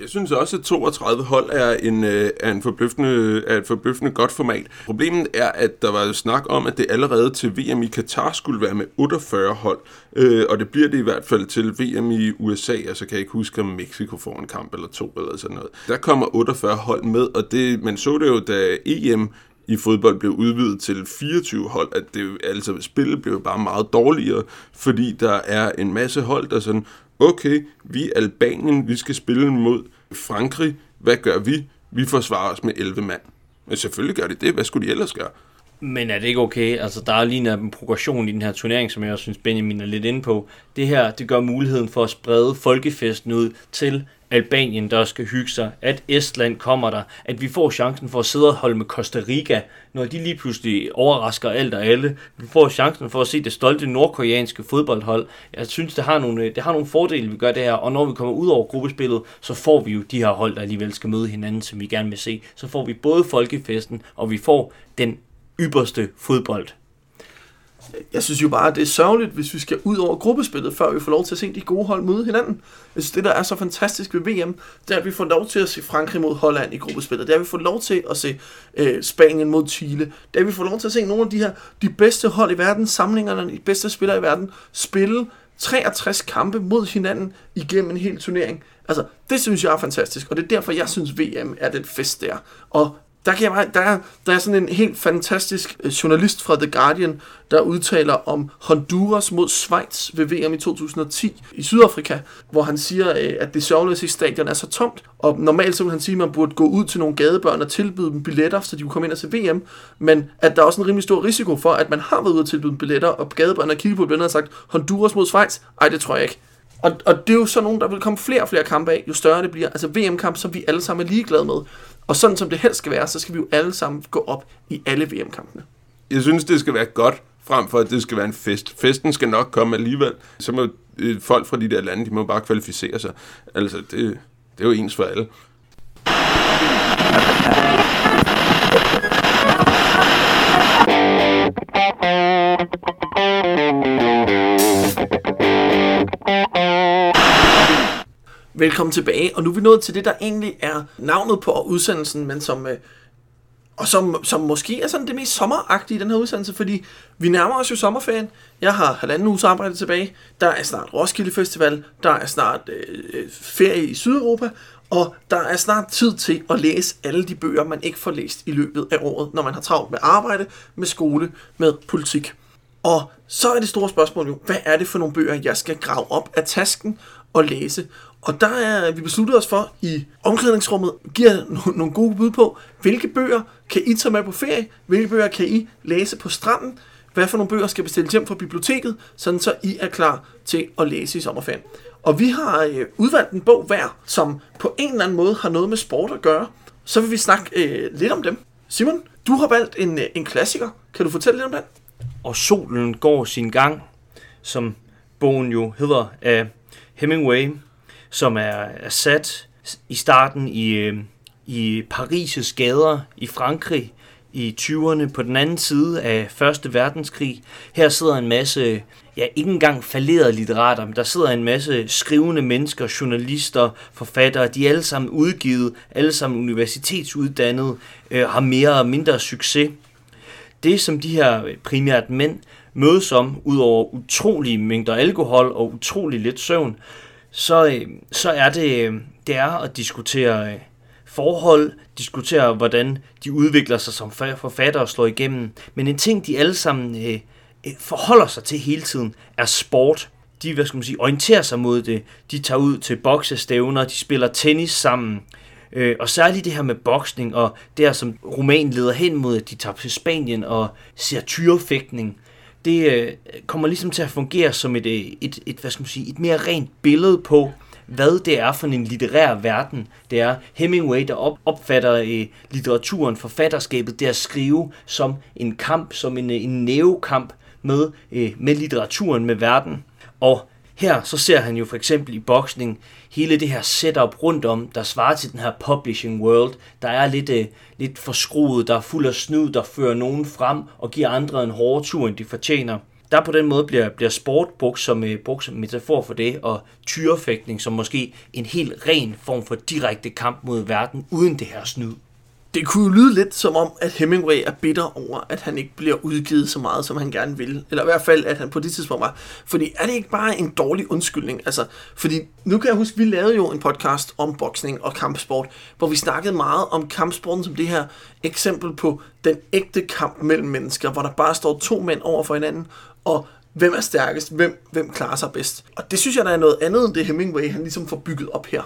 Jeg synes også, at 32 hold er, en, øh, er, en forbløffende, er et forbløffende godt format. Problemet er, at der var snak om, at det allerede til VM i Katar skulle være med 48 hold. Øh, og det bliver det i hvert fald til VM i USA, altså kan jeg ikke huske, om Mexico får en kamp eller to eller sådan noget. Der kommer 48 hold med, og det, man så det jo, da EM i fodbold blev udvidet til 24 hold, at det, altså spillet blev bare meget dårligere, fordi der er en masse hold, der sådan, okay, vi er Albanien, vi skal spille mod Frankrig, hvad gør vi? Vi forsvarer os med 11 mand. Men selvfølgelig gør de det, hvad skulle de ellers gøre? Men er det ikke okay? Altså, der er lige en progression i den her turnering, som jeg også synes, Benjamin er lidt inde på. Det her, det gør muligheden for at sprede folkefesten ud til Albanien, der skal hygge sig, at Estland kommer der, at vi får chancen for at sidde og holde med Costa Rica, når de lige pludselig overrasker alt og alle. Vi får chancen for at se det stolte nordkoreanske fodboldhold. Jeg synes, det har nogle, det har nogle fordele, vi gør det her, og når vi kommer ud over gruppespillet, så får vi jo de her hold, der alligevel skal møde hinanden, som vi gerne vil se. Så får vi både folkefesten, og vi får den ypperste fodbold. Jeg synes jo bare, at det er sørgeligt, hvis vi skal ud over gruppespillet, før vi får lov til at se de gode hold møde hinanden. Jeg synes, det der er så fantastisk ved VM, det er, at vi får lov til at se Frankrig mod Holland i gruppespillet. Det er, at vi får lov til at se øh, Spanien mod Chile. Det er, at vi får lov til at se nogle af de her, de bedste hold i verden, samlingerne, de bedste spillere i verden, spille 63 kampe mod hinanden igennem en hel turnering. Altså, det synes jeg er fantastisk, og det er derfor, jeg synes, VM er den fest der. Og der, kan jeg bare, der, er, der er sådan en helt fantastisk øh, journalist fra The Guardian, der udtaler om Honduras mod Schweiz ved VM i 2010 i Sydafrika, hvor han siger, øh, at det sørgeløse stadion er så tomt, og normalt så vil han sige, at man burde gå ud til nogle gadebørn og tilbyde dem billetter, så de kunne komme ind og se VM, men at der er også en rimelig stor risiko for, at man har været ude og tilbyde dem billetter, og gadebørn har kigget på billetterne og sagt, Honduras mod Schweiz? Ej, det tror jeg ikke. Og, og det er jo sådan nogen, der vil komme flere og flere kampe af, jo større det bliver. Altså VM-kamp, som vi alle sammen er ligeglade med. Og sådan som det helst skal være, så skal vi jo alle sammen gå op i alle VM-kampene. Jeg synes, det skal være godt, frem for at det skal være en fest. Festen skal nok komme alligevel. Så må øh, folk fra de der lande, de må bare kvalificere sig. Altså, det, det er jo ens for alle. Velkommen tilbage, og nu er vi nået til det, der egentlig er navnet på udsendelsen, men som, øh, og som, som måske er sådan det mest sommeragtige i den her udsendelse, fordi vi nærmer os jo sommerferien. Jeg har halvanden uges arbejde tilbage. Der er snart Roskilde Festival. Der er snart øh, øh, ferie i Sydeuropa. Og der er snart tid til at læse alle de bøger, man ikke får læst i løbet af året, når man har travlt med arbejde, med skole, med politik. Og så er det store spørgsmål jo, hvad er det for nogle bøger, jeg skal grave op af tasken og læse? Og der er vi besluttet os for i omklædningsrummet, giver nogle gode bud på, hvilke bøger kan I tage med på ferie, hvilke bøger kan I læse på stranden, hvad for nogle bøger skal bestilles hjem fra biblioteket, sådan så I er klar til at læse i sommerferien. Og vi har øh, udvalgt en bog hver, som på en eller anden måde har noget med sport at gøre. Så vil vi snakke øh, lidt om dem. Simon, du har valgt en, øh, en klassiker. Kan du fortælle lidt om den? Og solen går sin gang, som bogen jo hedder af Hemingway, som er, er sat i starten i, øh, i Paris' gader i Frankrig i 20'erne på den anden side af Første Verdenskrig. Her sidder en masse, ja ikke engang falderede litterater, men der sidder en masse skrivende mennesker, journalister, forfattere, de er alle sammen udgivet, alle sammen universitetsuddannede, øh, har mere og mindre succes. Det som de her øh, primært mænd mødes om, ud over utrolige mængder alkohol og utrolig lidt søvn, så, øh, så er det, øh, det er at diskutere øh, forhold, diskutere hvordan de udvikler sig som forfattere og slår igennem. Men en ting, de alle sammen forholder sig til hele tiden, er sport. De hvad skal man sige, orienterer sig mod det. De tager ud til boksestævner, de spiller tennis sammen. Øh, og særligt det her med boksning, og det her, som romanen leder hen mod, at de tager til Spanien og ser tyrefægtning det øh, kommer ligesom til at fungere som et, øh, et, et, hvad skal man sige, et mere rent billede på, hvad det er for en litterær verden. Det er Hemingway, der op, opfatter øh, litteraturen, forfatterskabet, det at skrive som en kamp, som en, øh, en nævekamp med, øh, med litteraturen, med verden. Og her så ser han jo for eksempel i boksning hele det her setup rundt om, der svarer til den her publishing world, der er lidt, øh, lidt forskruet, der er fuld af snyd, der fører nogen frem og giver andre en hårdere tur, end de fortjener. Der på den måde bliver, bliver sport brugt som, øh, brugt som metafor for det, og tyrefægtning som måske en helt ren form for direkte kamp mod verden, uden det her snyd det kunne jo lyde lidt som om, at Hemingway er bitter over, at han ikke bliver udgivet så meget, som han gerne vil. Eller i hvert fald, at han på det tidspunkt var. Fordi er det ikke bare en dårlig undskyldning? Altså, fordi nu kan jeg huske, vi lavede jo en podcast om boksning og kampsport, hvor vi snakkede meget om kampsporten som det her eksempel på den ægte kamp mellem mennesker, hvor der bare står to mænd over for hinanden, og hvem er stærkest, hvem, hvem klarer sig bedst. Og det synes jeg, der er noget andet end det Hemingway, han ligesom får bygget op her.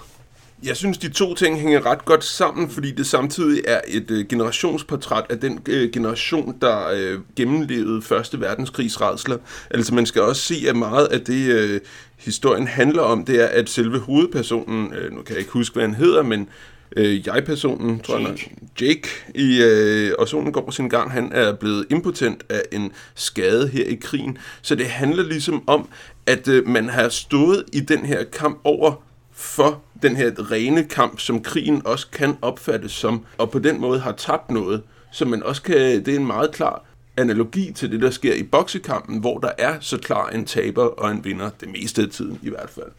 Jeg synes, de to ting hænger ret godt sammen, fordi det samtidig er et øh, generationsportræt af den øh, generation, der øh, gennemlevede Første Verdenskrigs redsler. Altså man skal også se, at meget af det, øh, historien handler om, det er, at selve hovedpersonen, øh, nu kan jeg ikke huske, hvad han hedder, men øh, jeg-personen, tror jeg, Jake, i øh, Og solen går sin gang, han er blevet impotent af en skade her i krigen. Så det handler ligesom om, at øh, man har stået i den her kamp over for den her rene kamp, som krigen også kan opfattes som, og på den måde har tabt noget, så man også kan, det er en meget klar analogi til det, der sker i boksekampen, hvor der er så klar en taber og en vinder, det meste af tiden i hvert fald.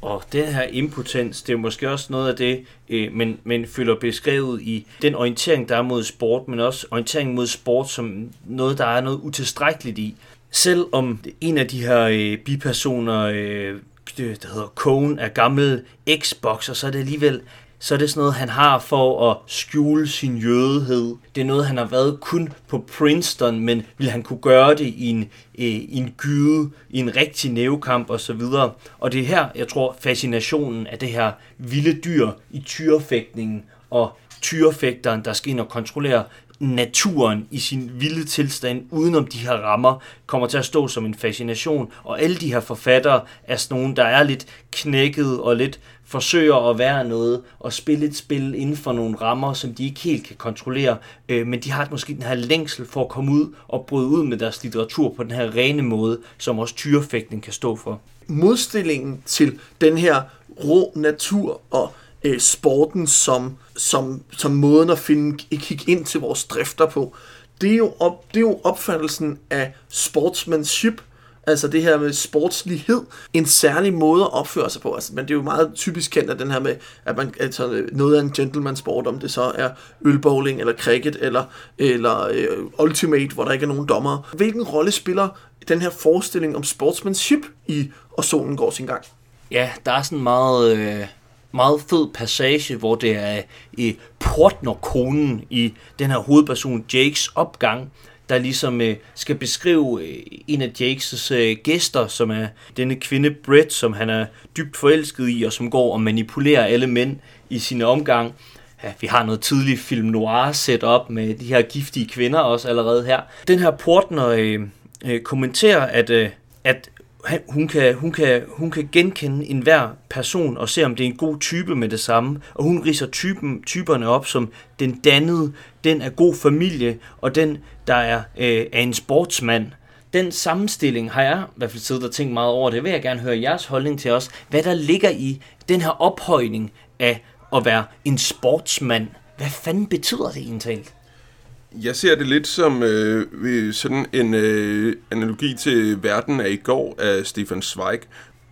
Og den her impotens, det er måske også noget af det, øh, men, men føler beskrevet i den orientering, der er mod sport, men også orientering mod sport som noget, der er noget utilstrækkeligt i. Selvom en af de her øh, bipersoner øh, der hedder Cone er gammel Xbox, og så er det alligevel så er det sådan noget, han har for at skjule sin jødehed. Det er noget, han har været kun på Princeton, men vil han kunne gøre det i en, øh, i en gyde, i en rigtig nævekamp osv. Og det er her, jeg tror, fascinationen af det her vilde dyr i tyrefægtningen og tyrefægteren, der skal ind og kontrollere naturen i sin vilde tilstand, udenom de her rammer, kommer til at stå som en fascination. Og alle de her forfattere er sådan nogle, der er lidt knækket og lidt forsøger at være noget og spille et spil inden for nogle rammer, som de ikke helt kan kontrollere, øh, men de har måske den her længsel for at komme ud og bryde ud med deres litteratur på den her rene måde, som også tyrefægtning kan stå for. Modstillingen til den her rå natur og øh, sporten som, som, som måden at finde, kigge ind til vores drifter på, det er jo, op, det er jo opfattelsen af sportsmanship, Altså det her med sportslighed, en særlig måde at opføre sig på. Altså, men det er jo meget typisk kendt af den her med, at man altså, noget af en gentleman sport, om det så er ølbowling, eller cricket, eller, eller øh, ultimate, hvor der ikke er nogen dommer. Hvilken rolle spiller den her forestilling om sportsmanship i Og solen går sin gang? Ja, der er sådan meget... Øh meget fed passage, hvor det er i portnerkonen i den her hovedperson Jakes opgang, der ligesom øh, skal beskrive øh, en af Jakes' øh, gæster, som er denne kvinde Brett, som han er dybt forelsket i, og som går og manipulerer alle mænd i sine omgang. Ja, vi har noget tidligt film noir set op med de her giftige kvinder også allerede her. Den her Portner øh, øh, kommenterer, at, øh, at hun kan, hun, kan, hun kan genkende enhver person og se, om det er en god type med det samme. Og hun riser typen, typerne op som den dannede, den er god familie, og den, der er, øh, er en sportsmand. Den sammenstilling har jeg i hvert fald siddet og tænkt meget over. Det vil jeg gerne høre jeres holdning til os. Hvad der ligger i den her ophøjning af at være en sportsmand. Hvad fanden betyder det egentlig? Jeg ser det lidt som øh, sådan en øh, analogi til Verden af i går af Stefan Zweig.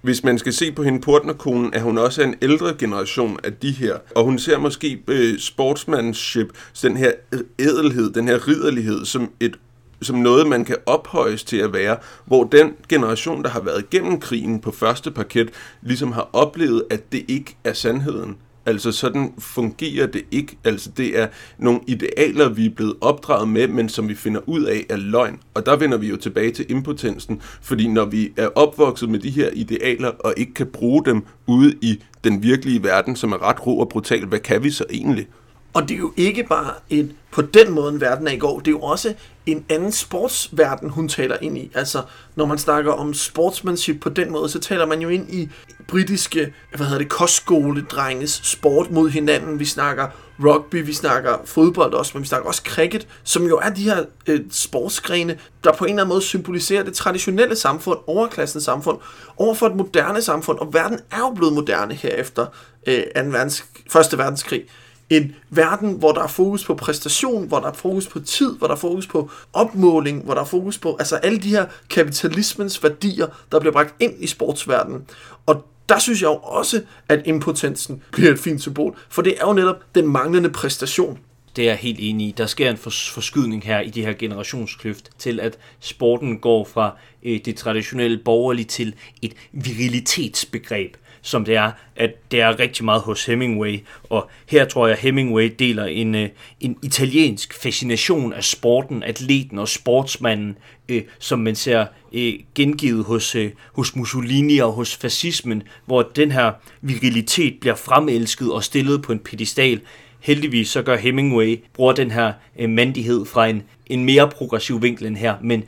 Hvis man skal se på hende portnerkonen, er hun også en ældre generation af de her. Og hun ser måske øh, sportsmanship, den her ædelhed, den her ridderlighed, som et som noget, man kan ophøjes til at være, hvor den generation, der har været gennem krigen på første parket, ligesom har oplevet, at det ikke er sandheden. Altså sådan fungerer det ikke. Altså det er nogle idealer, vi er blevet opdraget med, men som vi finder ud af er løgn. Og der vender vi jo tilbage til impotensen, fordi når vi er opvokset med de her idealer og ikke kan bruge dem ude i den virkelige verden, som er ret ro og brutal, hvad kan vi så egentlig? Og det er jo ikke bare et, på den måde en verden af i går, det er jo også en anden sportsverden, hun taler ind i. Altså, når man snakker om sportsmanship på den måde, så taler man jo ind i britiske, hvad hedder det, kostskoledrenges sport mod hinanden. Vi snakker rugby, vi snakker fodbold også, men vi snakker også cricket, som jo er de her øh, sportsgrene, der på en eller anden måde symboliserer det traditionelle samfund, overklassens samfund, overfor et moderne samfund, og verden er jo blevet moderne her efter øh, 2. Verdens, 1. verdenskrig en verden, hvor der er fokus på præstation, hvor der er fokus på tid, hvor der er fokus på opmåling, hvor der er fokus på altså alle de her kapitalismens værdier, der bliver bragt ind i sportsverdenen. Og der synes jeg jo også, at impotensen bliver et fint symbol, for det er jo netop den manglende præstation. Det er jeg helt enig i. Der sker en forskydning her i det her generationskløft til, at sporten går fra øh, det traditionelle borgerlige til et virilitetsbegreb som det er, at det er rigtig meget hos Hemingway. Og her tror jeg, at Hemingway deler en, øh, en italiensk fascination af sporten, atleten og sportsmanden, øh, som man ser øh, gengivet hos, øh, hos Mussolini og hos fascismen, hvor den her virilitet bliver fremelsket og stillet på en pedestal. Heldigvis så gør Hemingway, bruger den her øh, mandighed fra en, en mere progressiv vinkel end her, men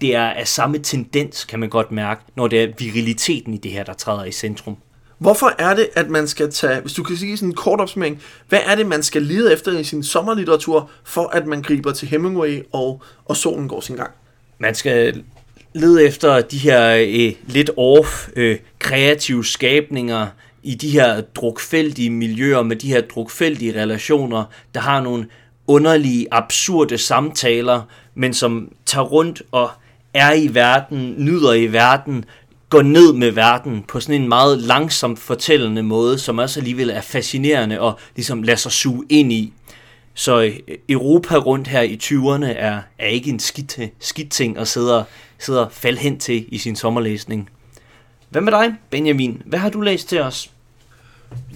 det er af samme tendens, kan man godt mærke, når det er viriliteten i det her, der træder i centrum. Hvorfor er det, at man skal tage, hvis du kan sige sådan en kort opsummering, hvad er det, man skal lede efter i sin sommerlitteratur, for at man griber til Hemingway og, og solen går sin gang? Man skal lede efter de her øh, lidt off øh, kreative skabninger i de her drukfældige miljøer med de her drukfældige relationer, der har nogle underlige, absurde samtaler, men som tager rundt og er i verden, nyder i verden, går ned med verden på sådan en meget langsomt fortællende måde, som også alligevel er fascinerende og ligesom lader sig suge ind i. Så øh, Europa rundt her i 20'erne er, er ikke en skidt, skidt ting at sidde, sidde og falde hen til i sin sommerlæsning. Hvad med dig, Benjamin? Hvad har du læst til os?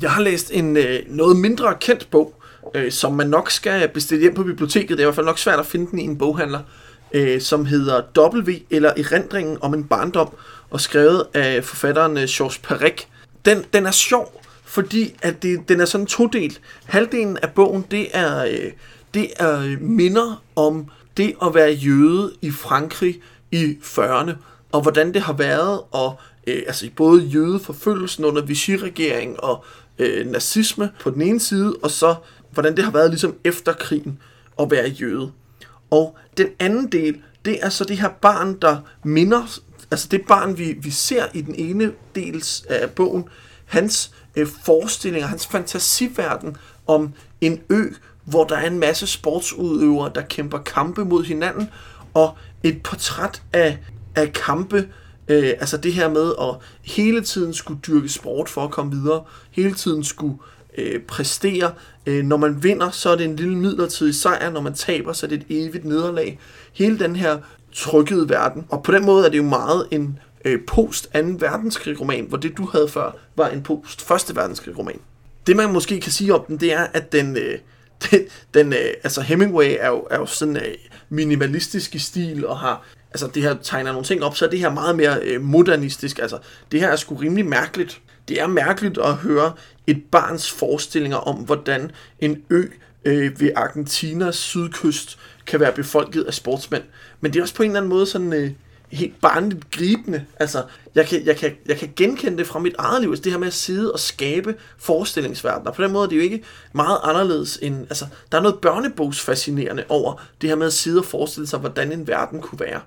Jeg har læst en øh, noget mindre kendt bog, øh, som man nok skal bestille hjem på biblioteket. Det er i hvert fald nok svært at finde den i en boghandler, øh, som hedder W eller Erindringen om en barndom, og skrevet af forfatteren øh, Georges Perec. Den, den er sjov, fordi at det, den er sådan todelt. Halvdelen af bogen, det er, øh, det er øh, minder om det at være jøde i Frankrig i 40'erne, og hvordan det har været, og øh, altså både jødeforfølgelsen under Vichy-regeringen og øh, nazisme på den ene side, og så hvordan det har været ligesom efter krigen at være jøde. Og den anden del, det er så det her barn, der minder, altså det barn, vi, vi ser i den ene del af bogen, hans øh, forestillinger, hans fantasiverden om en ø, hvor der er en masse sportsudøvere, der kæmper kampe mod hinanden, og et portræt af, af kampe, øh, altså det her med at hele tiden skulle dyrke sport for at komme videre, hele tiden skulle øh, præstere. Øh, når man vinder, så er det en lille midlertidig sejr, når man taber, så er det et evigt nederlag. Hele den her trykkede verden, og på den måde er det jo meget en øh, post 2. verdenskrig roman, hvor det du havde før var en post 1. verdenskrig roman. Det man måske kan sige om den, det er, at den, øh, den, den øh, altså Hemingway er jo, er jo sådan øh, minimalistisk i stil og har altså det her tegner nogle ting op, så er det her meget mere øh, modernistisk. Altså det her er sgu rimelig mærkeligt. Det er mærkeligt at høre et barns forestillinger om, hvordan en ø øh, ved Argentinas sydkyst kan være befolket af sportsmænd. Men det er også på en eller anden måde sådan øh, helt barnligt gribende. Altså, jeg kan, jeg, kan, jeg kan genkende det fra mit eget liv, altså det her med at sidde og skabe forestillingsverdener. På den måde er det jo ikke meget anderledes end, altså, der er noget børnebogsfascinerende over det her med at sidde og forestille sig, hvordan en verden kunne være.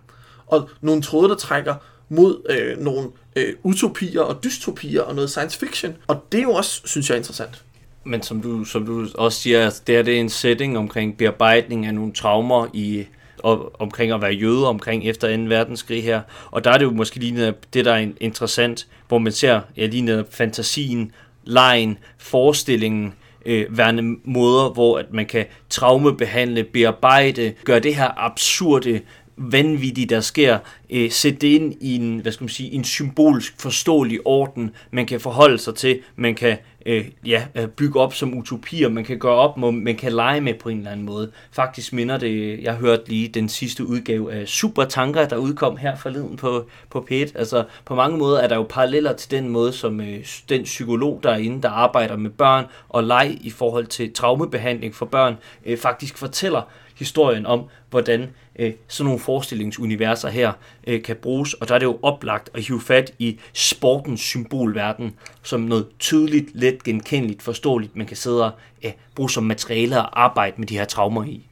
Og nogle tråde, der trækker mod øh, nogle øh, utopier og dystopier og noget science fiction. Og det er jo også, synes jeg, interessant. Men som du, som du også siger, altså, det er det en setting omkring bearbejdning af nogle traumer i og, omkring at være jøde omkring efter 2. verdenskrig her. Og der er det jo måske lige det, der er interessant, hvor man ser ja, lige netop fantasien, lejen, forestillingen, øh, værende måder, hvor at man kan traumebehandle, bearbejde, gøre det her absurde vanvittige, der sker, øh, sætte det ind i en, hvad skal man sige, en symbolsk forståelig orden, man kan forholde sig til, man kan øh, ja, øh, bygge op som utopier, man kan gøre op, man kan lege med på en eller anden måde. Faktisk minder det, jeg hørte lige den sidste udgave af Supertanker, der udkom her forleden på, på P1. Altså på mange måder er der jo paralleller til den måde, som øh, den psykolog derinde, der arbejder med børn og leg i forhold til traumebehandling for børn, øh, faktisk fortæller historien om, hvordan øh, sådan nogle forestillingsuniverser her øh, kan bruges, og der er det jo oplagt at hive fat i sportens symbolverden, som noget tydeligt, let genkendeligt, forståeligt, man kan sidde og øh, bruge som materiale og arbejde med de her traumer i.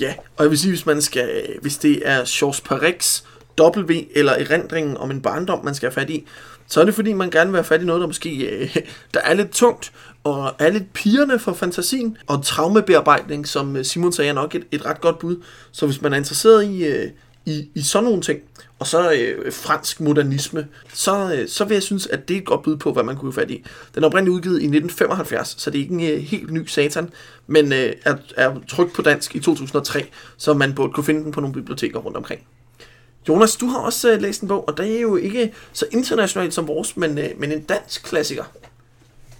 Ja, og jeg vil sige, hvis man skal, hvis det er Georges Parex W eller erindringen om en barndom, man skal have fat i, så er det fordi, man gerne vil have fat i noget, der måske øh, der er lidt tungt, og er lidt pigerne for fantasien, og traumebearbejdning, som øh, Simon sagde, er nok et, et ret godt bud. Så hvis man er interesseret i, øh, i, i sådan nogle ting, og så øh, fransk modernisme, så, øh, så vil jeg synes, at det er et godt bud på, hvad man kunne have fat i. Den er oprindeligt udgivet i 1975, så det er ikke en øh, helt ny satan, men øh, er, er trykt på dansk i 2003, så man burde kunne finde den på nogle biblioteker rundt omkring. Jonas, du har også øh, læst en bog, og det er jo ikke så internationalt som vores, men, øh, men en dansk klassiker.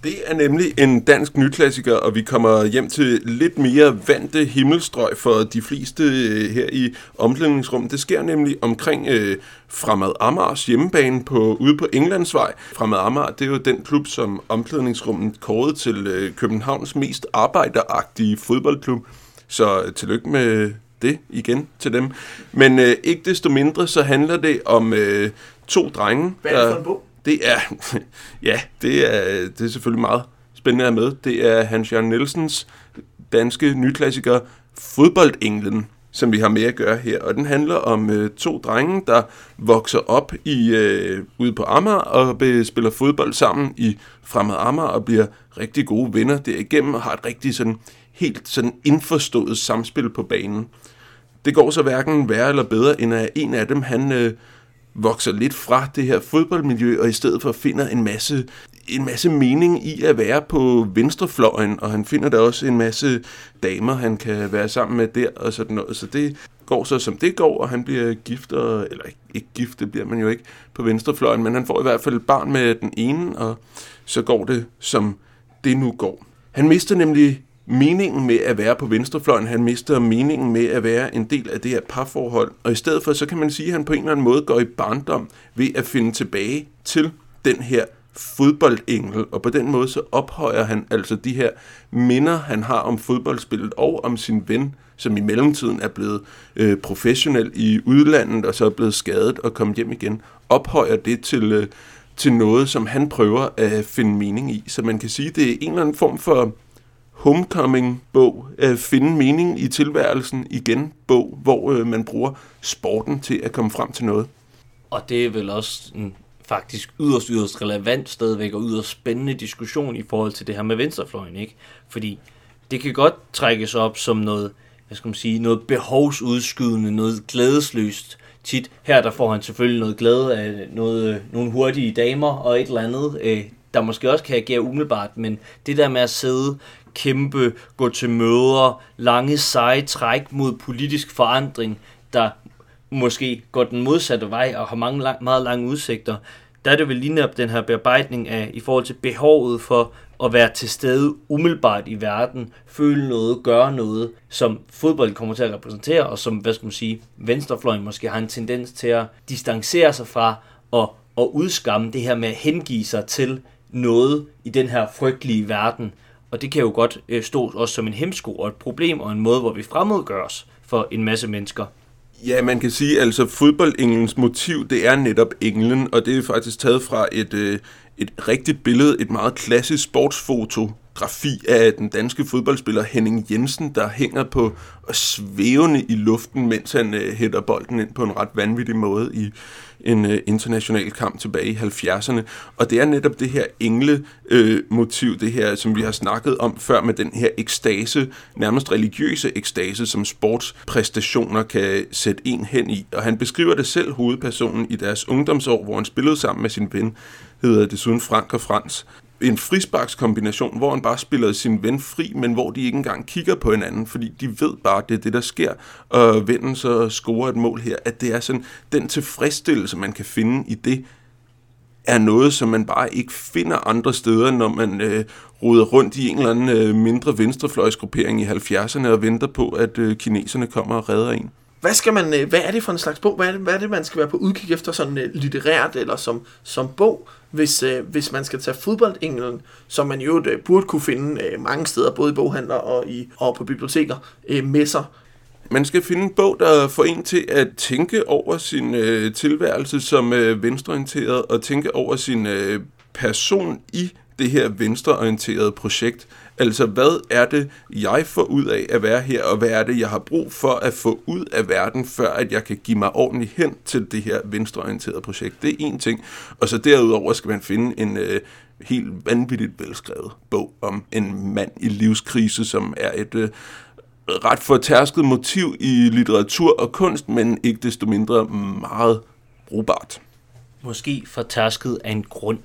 Det er nemlig en dansk nyklassiker, og vi kommer hjem til lidt mere vante himmelstrøg for de fleste øh, her i omklædningsrummet. Det sker nemlig omkring øh, Fremad Amars hjemmebane på, ude på Englandsvej. Fremad Amar, det er jo den klub, som omklædningsrummet kårede til øh, Københavns mest arbejderagtige fodboldklub. Så øh, tillykke med det igen til dem. Men øh, ikke desto mindre, så handler det om øh, to drenge. Hvad er det for en bog? Det er, ja, det er, det er selvfølgelig meget spændende at med. Det er Hans Jørgen Nielsens danske nyklassiker Fodboldenglen, som vi har med at gøre her. Og den handler om øh, to drenge, der vokser op i øh, ude på Amager og spiller fodbold sammen i Fremad Amager og bliver rigtig gode venner derigennem og har et rigtig sådan helt sådan indforstået samspil på banen. Det går så hverken værre eller bedre, end at en af dem, han øh, vokser lidt fra det her fodboldmiljø, og i stedet for finder en masse, en masse mening i at være på venstrefløjen, og han finder der også en masse damer, han kan være sammen med der, og sådan noget. Så det, går så som det går, og han bliver gift, og, eller ikke gift, det bliver man jo ikke på venstrefløjen, men han får i hvert fald et barn med den ene, og så går det som det nu går. Han mister nemlig meningen med at være på venstrefløjen, han mister meningen med at være en del af det her parforhold, og i stedet for, så kan man sige, at han på en eller anden måde går i barndom ved at finde tilbage til den her fodboldengel, og på den måde så ophøjer han altså de her minder, han har om fodboldspillet og om sin ven, som i mellemtiden er blevet øh, professionel i udlandet og så er blevet skadet og kommet hjem igen, ophøjer det til, øh, til noget, som han prøver at finde mening i. Så man kan sige, det er en eller anden form for homecoming-bog, at finde mening i tilværelsen igen bog, hvor øh, man bruger sporten til at komme frem til noget. Og det er vel også en faktisk yderst, yderst relevant stadigvæk og yderst spændende diskussion i forhold til det her med venstrefløjen, ikke? Fordi det kan godt trækkes op som noget, hvad skal man sige, noget behovsudskydende, noget glædesløst. Tit her, der får han selvfølgelig noget glæde af noget, øh, nogle hurtige damer og et eller andet, øh, der måske også kan agere umiddelbart, men det der med at sidde, kæmpe, gå til møder, lange seje træk mod politisk forandring, der måske går den modsatte vej og har mange lang, meget lange udsigter, der er det vel lige op den her bearbejdning af, i forhold til behovet for at være til stede umiddelbart i verden, føle noget, gøre noget, som fodbold kommer til at repræsentere, og som, hvad skal man sige, venstrefløjen måske har en tendens til at distancere sig fra og, og udskamme det her med at hengive sig til noget i den her frygtelige verden. Og det kan jo godt øh, stå også som en hemsko og et problem og en måde, hvor vi fremmedgøres for en masse mennesker. Ja, man kan sige, altså fodboldenglens motiv, det er netop englen, og det er faktisk taget fra et, øh, et rigtigt billede, et meget klassisk sportsfoto, grafi af den danske fodboldspiller Henning Jensen, der hænger på og svævende i luften, mens han øh, hætter bolden ind på en ret vanvittig måde i en øh, international kamp tilbage i 70'erne. Og det er netop det her engle-motiv, øh, det her, som vi har snakket om før med den her ekstase, nærmest religiøse ekstase, som sportspræstationer kan sætte en hen i. Og han beskriver det selv, hovedpersonen, i deres ungdomsår, hvor han spillede sammen med sin ven, hedder desuden Frank og Frans en frisparkskombination, hvor han bare spiller sin ven fri, men hvor de ikke engang kigger på hinanden, fordi de ved bare, at det er det, der sker, og vennen så scorer et mål her, at det er sådan, den tilfredsstillelse, man kan finde i det, er noget, som man bare ikke finder andre steder, når man øh, roder rundt i en eller anden øh, mindre venstrefløjsgruppering i 70'erne og venter på, at øh, kineserne kommer og redder en. Hvad, skal man, øh, hvad er det for en slags bog? Hvad er det, hvad er det man skal være på udkig efter sådan øh, litterært eller som, som bog, hvis, øh, hvis man skal tage fodboldenglen, som man jo øh, burde kunne finde øh, mange steder, både i boghandler og, i, og på biblioteker, øh, med sig. Man skal finde en bog, der får en til at tænke over sin øh, tilværelse som øh, venstreorienteret, og tænke over sin øh, person i det her venstreorienterede projekt. Altså, hvad er det, jeg får ud af at være her, og hvad er det, jeg har brug for at få ud af verden, før at jeg kan give mig ordentligt hen til det her venstreorienterede projekt. Det er en ting. Og så derudover skal man finde en øh, helt vanvittigt velskrevet bog om en mand i livskrise, som er et øh, ret fortærsket motiv i litteratur og kunst, men ikke desto mindre meget brugbart. Måske fortærsket af en grund.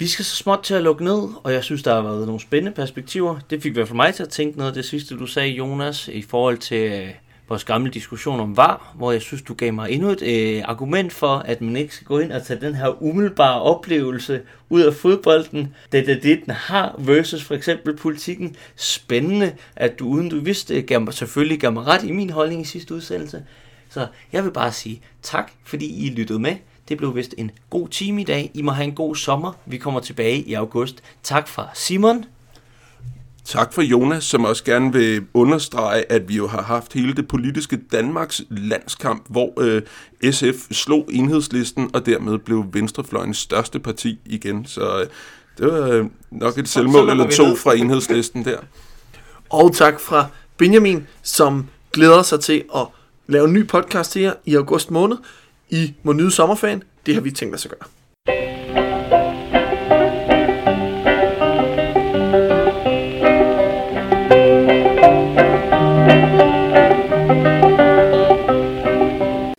Vi skal så småt til at lukke ned, og jeg synes, der har været nogle spændende perspektiver. Det fik i hvert fald mig til at tænke noget af det sidste, du sagde, Jonas, i forhold til øh, vores gamle diskussion om var, hvor jeg synes, du gav mig endnu et øh, argument for, at man ikke skal gå ind og tage den her umiddelbare oplevelse ud af fodbolden, det det, det, den har, versus for eksempel politikken. Spændende, at du uden du vidste, øh, gav mig, selvfølgelig gav mig ret i min holdning i sidste udsendelse. Så jeg vil bare sige tak, fordi I lyttede med. Det blev vist en god time i dag. I må have en god sommer. Vi kommer tilbage i august. Tak fra Simon. Tak for Jonas, som også gerne vil understrege, at vi jo har haft hele det politiske Danmarks landskamp, hvor øh, SF slog enhedslisten og dermed blev Venstrefløjens største parti igen. Så øh, det var øh, nok et selvmål eller to fra enhedslisten der. Og tak fra Benjamin, som glæder sig til at lave en ny podcast til jer i august måned. I må nyde sommerferien. Det har vi tænkt os at gøre.